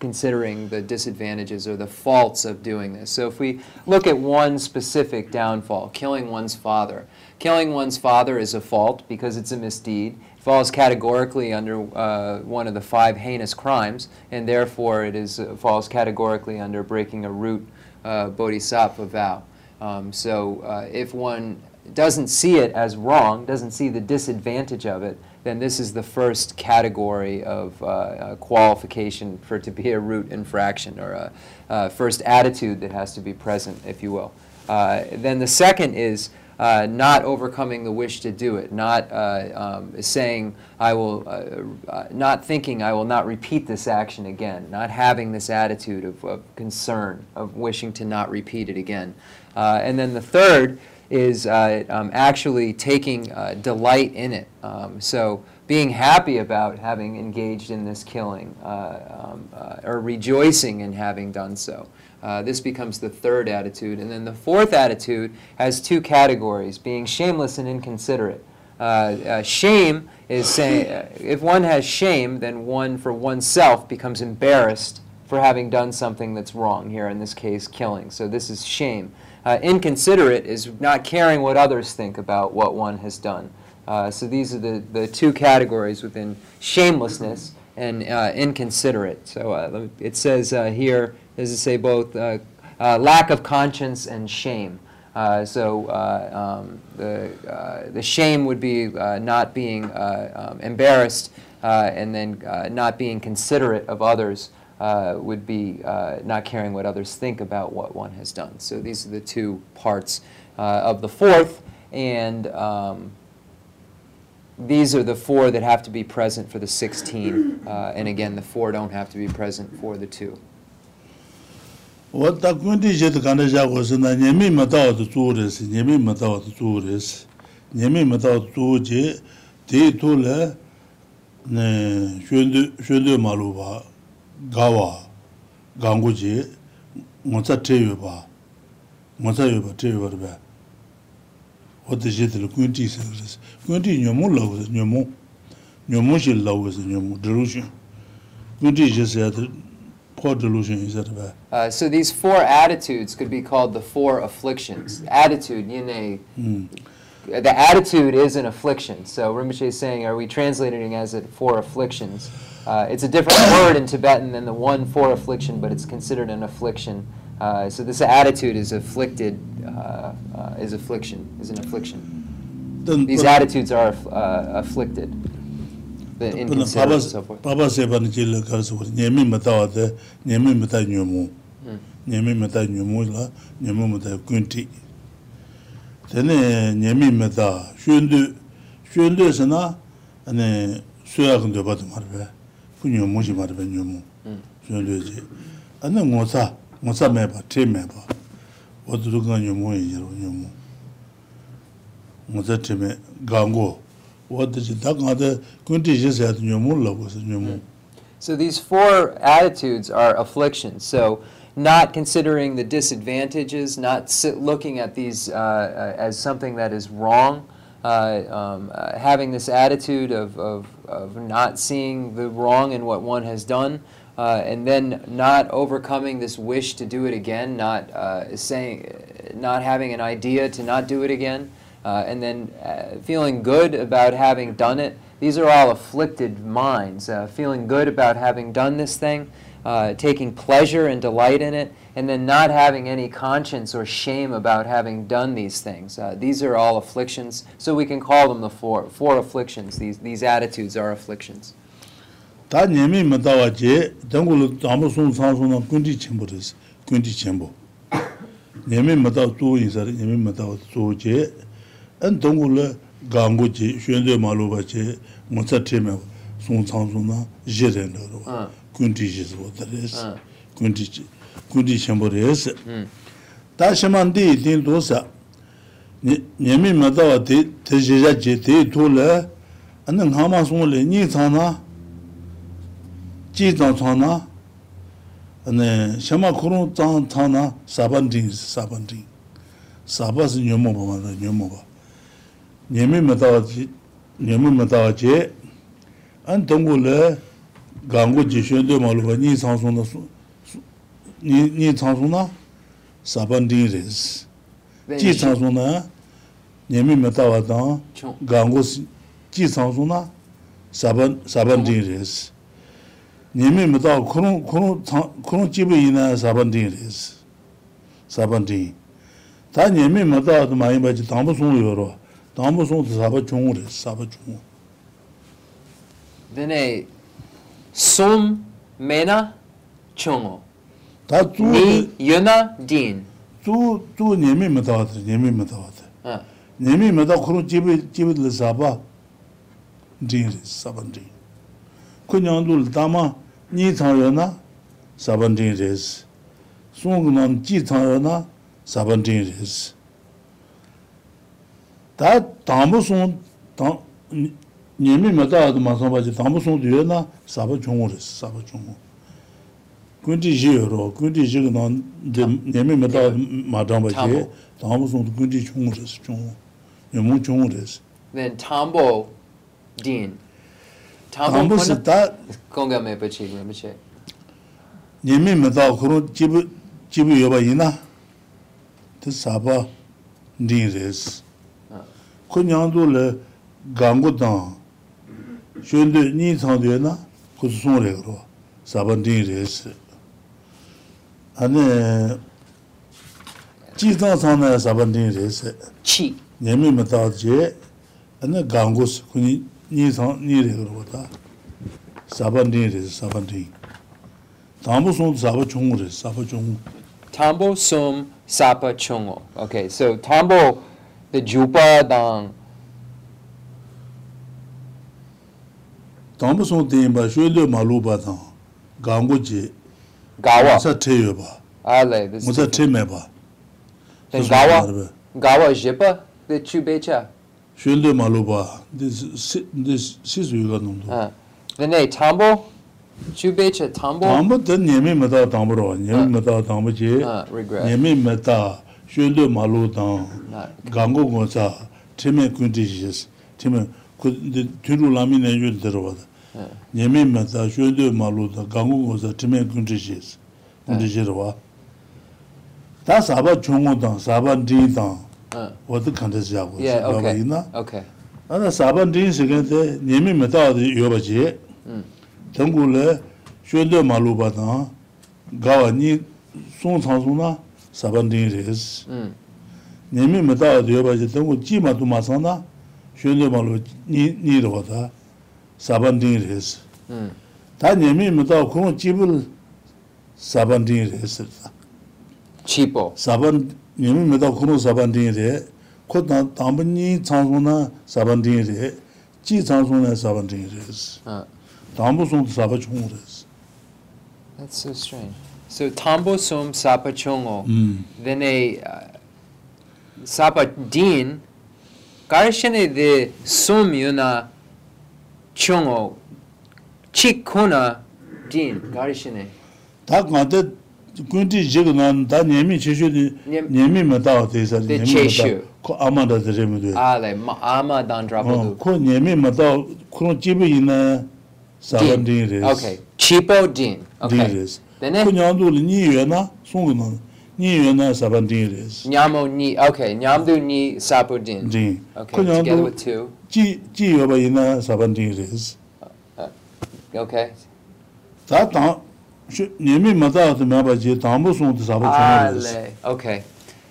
considering the disadvantages or the faults of doing this. So if we look at one specific downfall, killing one's father, killing one's father is a fault because it's a misdeed. Falls categorically under uh, one of the five heinous crimes, and therefore it is uh, falls categorically under breaking a root uh, bodhisattva vow. Um, so uh, if one doesn't see it as wrong, doesn't see the disadvantage of it, then this is the first category of uh, uh, qualification for it to be a root infraction or a first attitude that has to be present, if you will. Then the second is uh, not overcoming the wish to do it, not uh, um, saying, I will, uh, uh, not thinking, I will not repeat this action again, not having this attitude of, of concern, of wishing to not repeat it again. Uh, and then the third is uh, um, actually taking delight in it. Um, so being happy about having engaged in this killing um, or rejoicing in having done so. Uh, this becomes the third attitude. And then the fourth attitude has two categories being shameless and inconsiderate. Uh, uh, shame is saying, uh, if one has shame, then one for oneself becomes embarrassed for having done something that's wrong, here in this case, killing. So this is shame. Uh, inconsiderate is not caring what others think about what one has done. Uh, so these are the, the two categories within shamelessness and uh, inconsiderate. So uh, it says uh, here, does it say both uh, uh, lack of conscience and shame? Uh, so um, the, the shame would be not being um, embarrassed, and then not being considerate of others uh, would be uh, not caring what others think about what one has done. So these are the two parts uh, of the fourth, and um, these are the four that have to be present for the 16, uh, and again, the four don't have to be present for the two. wata kundi jeta kanda jago se na nyemi matawa tu tsuo resi, nyemi matawa tu tsuo resi. Nyemi matawa tu tsuo je, te to le shwendu malu ba, gawa, gangu je, ngonsa tewe ba, ngonsa we ba tewe warba. Wata jeta le kundi se resi. Kundi nyomu lagu se, nyomu, nyomu shi lagu se, nyomu, dhiru shi. Kundi jeta se de poor delusion is that ba Uh, so these four attitudes could be called the four afflictions. Attitude, yine, Mm. the attitude is an affliction. So Rinpoche is saying, are we translating as it four afflictions? Uh, it's a different word in Tibetan than the one for affliction, but it's considered an affliction. Uh, so this attitude is afflicted, uh, uh, is affliction, is an affliction. then These attitudes are uh, afflicted, pāpa sēpa nī chīla kārā sūkara, nyēmī mātā wātā, nyēmī mātā nyōmū, nyēmī mātā nyōmū lā, nyēmī mātā kuñtī. Tēne nyēmī mātā shuandu, shuandu sā na, ane suyā kandu bātā mārabē, ku nyōmū chī mārabē nyōmū, shuandu chī. Ane ngōsā, ngōsā mēpa, tē mēpa, wātā rūkā nyōmū yī jirwa nyōmū. Ngōsā tē mē, gāngu, nyomu So these four attitudes are afflictions. So not considering the disadvantages, not looking at these uh, uh, as something that is wrong, uh, um, uh, having this attitude of, of, of not seeing the wrong in what one has done, uh, and then not overcoming this wish to do it again, not uh, saying, not having an idea to not do it again, uh, and then uh, feeling good about having done it. These are all afflicted minds, uh, feeling good about having done this thing, uh, taking pleasure and delight in it, and then not having any conscience or shame about having done these things. Uh, these are all afflictions, so we can call them the four, four afflictions. These, these attitudes are afflictions. 다 matawa je dangul damu sun san sun na matawa zu je An dongu la gangu chi, shuenze malu ba chi, ngonsa trime sung tsang sung na je ren la rwa. Kunti je zwa ta res, kunti shenpo res. Ta sheman di din dosa, nyemi madawa te jeja je te to la, an ngama sung le nyi tsang na, chi tsang tsang na, shema kurung tsang tsang na saban ding, saban ding. Sabas nyomo ba, nyomo ba. nyemi matawaji, nyemi matawaji, an tangu le gangu ji shun de maluwa nyi changsung na, nyi changsung na saban ding res. Ji changsung na nyemi matawa tang gangu ji changsung na saban, saban ding res. Nyemi matawa kurung, kurung, kurung jibu ina saban ding res. Saban ding. Ta nyemi matawa tu mayi baji tangbu sung yorwa. dāmbu sōng tā sāpa chōngu rē, sāpa chōngu. Dēne, sōm mēna chōngu, nī yōna dīn. Tsū, tsū nēmī mē tāwa tā, nēmī mē tāwa tā. Nēmī mē tā khurū jībī, jībī tā sāpa dīn rē, sāpa dīn. Khu nyāng tū dāma nī tā yōna, sāpa dīn rē. Sōng nām jī tā yōna, sāpa dīn rē. 런 집에 집에 사바 딩레스 사번 딩 그냥도 담아 니 상여나 사번 딩레스 송그는 지 상여나 사번 딩레스 다 담보 송당 님이 뭐다 마찬가지 담보 송도 여나 사번 종으레스 사번 종우 군지 지여로 군지 지는 님이 뭐다 마담바지 담보. 담보 송도 군지 종으레스 종우 영문 종으레스 then tambo din. Tambo 담보스 kuna 다 konga me pachi me pachi. 님이 뭐다 그런 집에 집에 여봐 이나 그 사바 니레스 ku nyangzu le gangu dang, shundu nyi tsangduwe na kusu sung re kruwa, saban ting re si. Ane, chi tsang tsang na saban ting re si. Chi. Nyemi me ta je, ane gangu si ku nyi tsang, nyi re kruwa ta, saban ting re si, saban ting. Tambu sung saba chungu re, saba chungu. Tambu sum sapa chungu. Okay, so tambo de jupa dang tambu song ten ba shwe le ma lo ba dang gangu je gawa sa te yo ba ale this musa te me ba ten gawa gawa je pa de chu be cha shwe le ma lo ba this this sis yu ga nong do ah then hey tambu chūpe che tāmbu? tāmbu tā nyēmī mētā tāmbu rō, nyēmī mētā tāmbu che, nyēmī mētā shwendo malu tang, gango gongsa, teme kundi shis, teme tulu lami na yun dhirwa da. Nyeme mata shwendo malu tang, gango gongsa, teme kundi shis, kundi shirwa. Ta saba chungo tang, saba ndi tang, wata kanda siyago, baba ina. Ana saba ndi sikante, nyeme mata wata yoba che, tangu le shwendo malu pa tang, gawa ni song chansung na, 사바 종고다 사바 디다 uh, 어디 칸데지하고 yeah, okay. 있나 Okay. 아나 사바 디 시간에 예매마다 요바지 음. 정국래 쉐드 말로바다 가와니 송창송나 사바 디레스 Mm. Nyemi mada diyo bache, tengu ji ma tu ma san na, shuen diyo ma lo ni ni rwa ta, saban ting res. Mm. Ta nyemi mada kuro jibul saban ting res. Chipo. Saban, nyemi mada kuro saban ting re, ko ta tamba ni chansu na saban ting re, ji chansu na saban ting res. Uh, Tamba sung tu saban chung res. that's so strange. So tambo sum sapa chongo. Mm. Then a uh, sapa din karshane de sum yuna chongo chikuna din karshane. Ta ngade kunti jiga nan da nyemi cheshu di nyemi ma dawa te isa nyemi ma dawa ko ama da zire mi duya. Ah, like ama dan drapa oh, du. Ko nyemi ma dawa kurung jibi ina sapa din res. Okay, chipo din. Okay. Din res. 스. Then 그 it 냥도 니여나 송은 니여나 사람들이 nyamo ni. Okay. Nyamdu ni sapo din. 딘. Okay. 그 Together 냥도 with two. 지 지여바 있는 사람들이 Okay. 다다 님이 뭐다 하면 봐지 담보 송도 사람 Ale. Okay.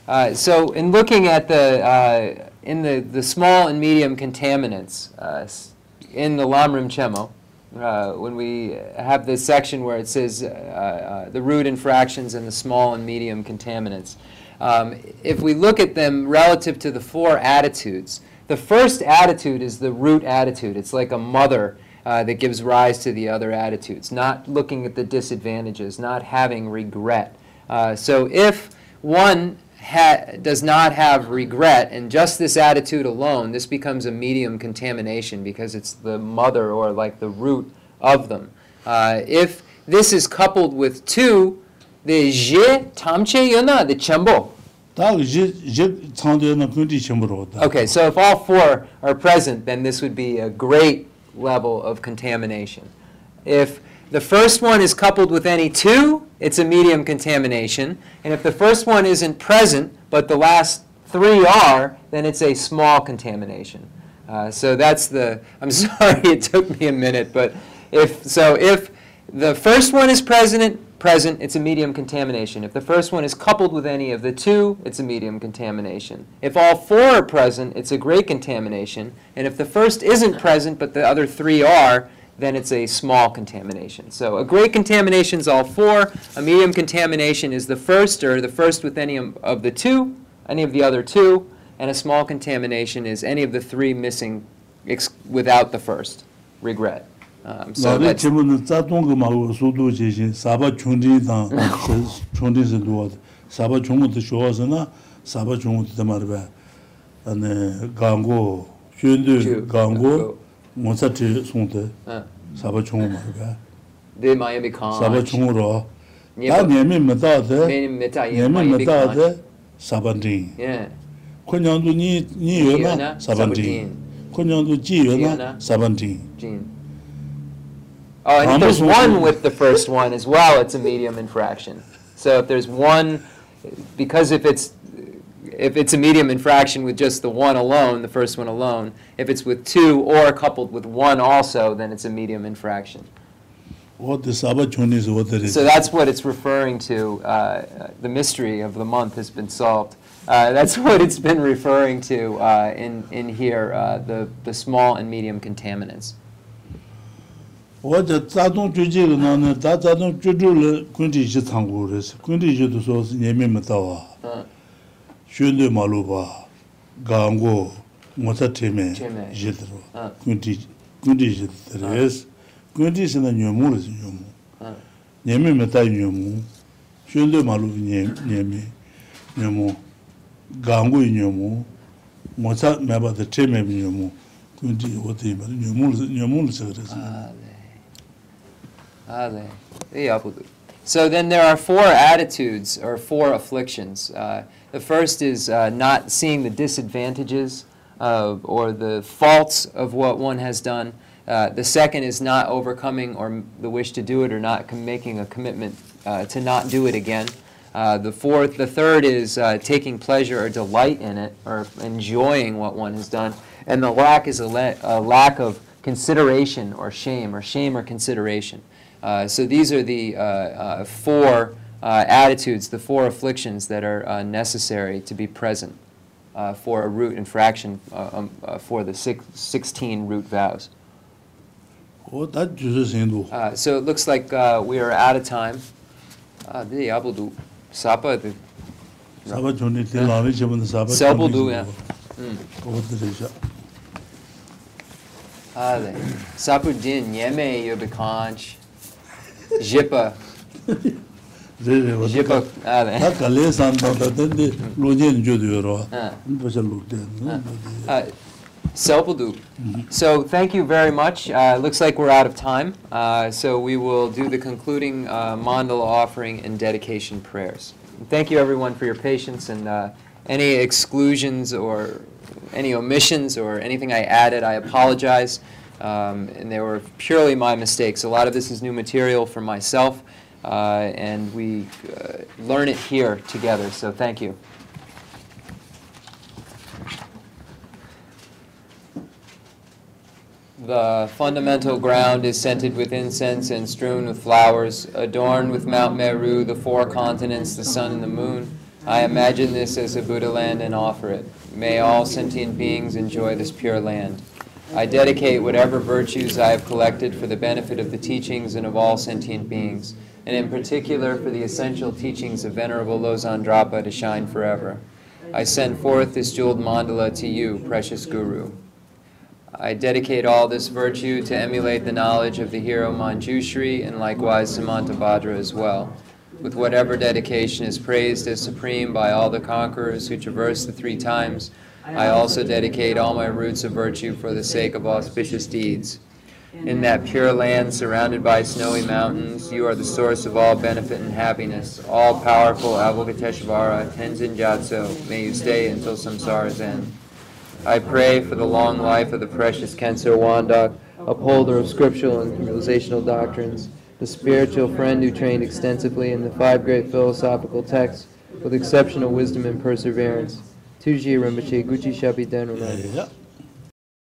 Uh, so, in looking at the uh, in the, the small and medium contaminants uh, s- in the Lamrim Chemo, uh, when we have this section where it says uh, uh, the root infractions and the small and medium contaminants, um, if we look at them relative to the four attitudes, the first attitude is the root attitude. It's like a mother uh, that gives rise to the other attitudes, not looking at the disadvantages, not having regret. Uh, so if one does not have regret, and just this attitude alone, this becomes a medium contamination because it's the mother or like the root of them. Uh, if this is coupled with two, the je tamche yona, the chambo. Okay, so if all four are present, then this would be a great level of contamination. If the first one is coupled with any two, it's a medium contamination. And if the first one isn't present, but the last three are, then it's a small contamination. Uh, so that's the, I'm sorry it took me a minute, but if, so if the first one is present, present, it's a medium contamination. If the first one is coupled with any of the two, it's a medium contamination. If all four are present, it's a great contamination. And if the first isn't present, but the other three are, then it's a small contamination. So a great contamination is all four. A medium contamination is the first, or the first with any of the two, any of the other two. And a small contamination is any of the three missing ex- without the first. Regret. Um, so 나를 that's, 지금은 짜동 그 마고 수도 제신 사바 중리당 중리스 도와 사바 중국도 좋아서나 사바 중국도 말봐 안에 강고 현대 주- 강고 ti saba chungu marga. De Miami Saba chungu ro. Da nyemi de, nyemi de saba nyi yue na saba ji yue na saba. Oh, and if there's one with the first one as well, it's a medium infraction. So if there's one, because if it's if it's a medium infraction with just the one alone, the first one alone, if it's with two or coupled with one also, then it's a medium infraction. 어디 사바 중리스 어디래 So that's what it's referring to. Uh, the mystery of the month has been solved. Uh, that's what it's been referring to uh, in, in here, uh, the, the small and medium contaminants. 어제 자동 주지가 나는 다 자동 주주를 군지시 상고를 군지시도 소스 예매면 따와 shundu maluba, gangu, ngosa teme, yedro, kundi, kundi yedro es, kundi sena nyomu resi nyomu, nyemi meta nyomu, shundu malubi nyemi, nyomu, gangu nyomu, ngosa meba te teme nyomu, kundi wote imari, nyomu resi nyomu resi resi. Ale, ale, e yabudu. So then there are four attitudes or four afflictions. Uh, the first is uh, not seeing the disadvantages of, or the faults of what one has done. Uh, the second is not overcoming or the wish to do it or not making a commitment uh, to not do it again. Uh, the fourth, the third is uh, taking pleasure or delight in it or enjoying what one has done. And the lack is a, a lack of consideration or shame or shame or consideration. Uh, so these are the uh, uh, four attitudes, the four afflictions that are necessary to be present for a root infraction um, for the six, 16 root vows. Uh, so it looks like uh, we are out of time. Sabadudu. Sabadu. Sabadudu, Yeme, Yobikanch. Ah, ah. ah. So thank you very much. Uh, looks like we're out of time. Uh, so we will do the concluding uh, mandala offering and dedication prayers. Thank you everyone for your patience and uh, any exclusions or any omissions or anything I added, I apologize. Um, and they were purely my mistakes. A lot of this is new material for myself, uh, and we uh, learn it here together. So thank you. The fundamental ground is scented with incense and strewn with flowers, adorned with Mount Meru, the four continents, the sun and the moon. I imagine this as a Buddha land and offer it. May all sentient beings enjoy this pure land. I dedicate whatever virtues I have collected for the benefit of the teachings and of all sentient beings, and in particular for the essential teachings of Venerable Losang Dragpa to shine forever. I send forth this jeweled mandala to you, precious Guru. I dedicate all this virtue to emulate the knowledge of the hero Manjushri and likewise Samantabhadra as well. With whatever dedication is praised as supreme by all the conquerors who traverse the three times, I also dedicate all my roots of virtue for the sake of auspicious deeds. In that pure land surrounded by snowy mountains, you are the source of all benefit and happiness. All powerful Avalokiteshvara, Tenzin Gyatso, may you stay until samsara's end. I pray for the long life of the precious Khensur Wangdak, upholder of scriptural and realizational doctrines, the spiritual friend who trained extensively in the five great philosophical texts with exceptional wisdom and perseverance. Tuji Rinpoche Gucci Shabi Denunai. 야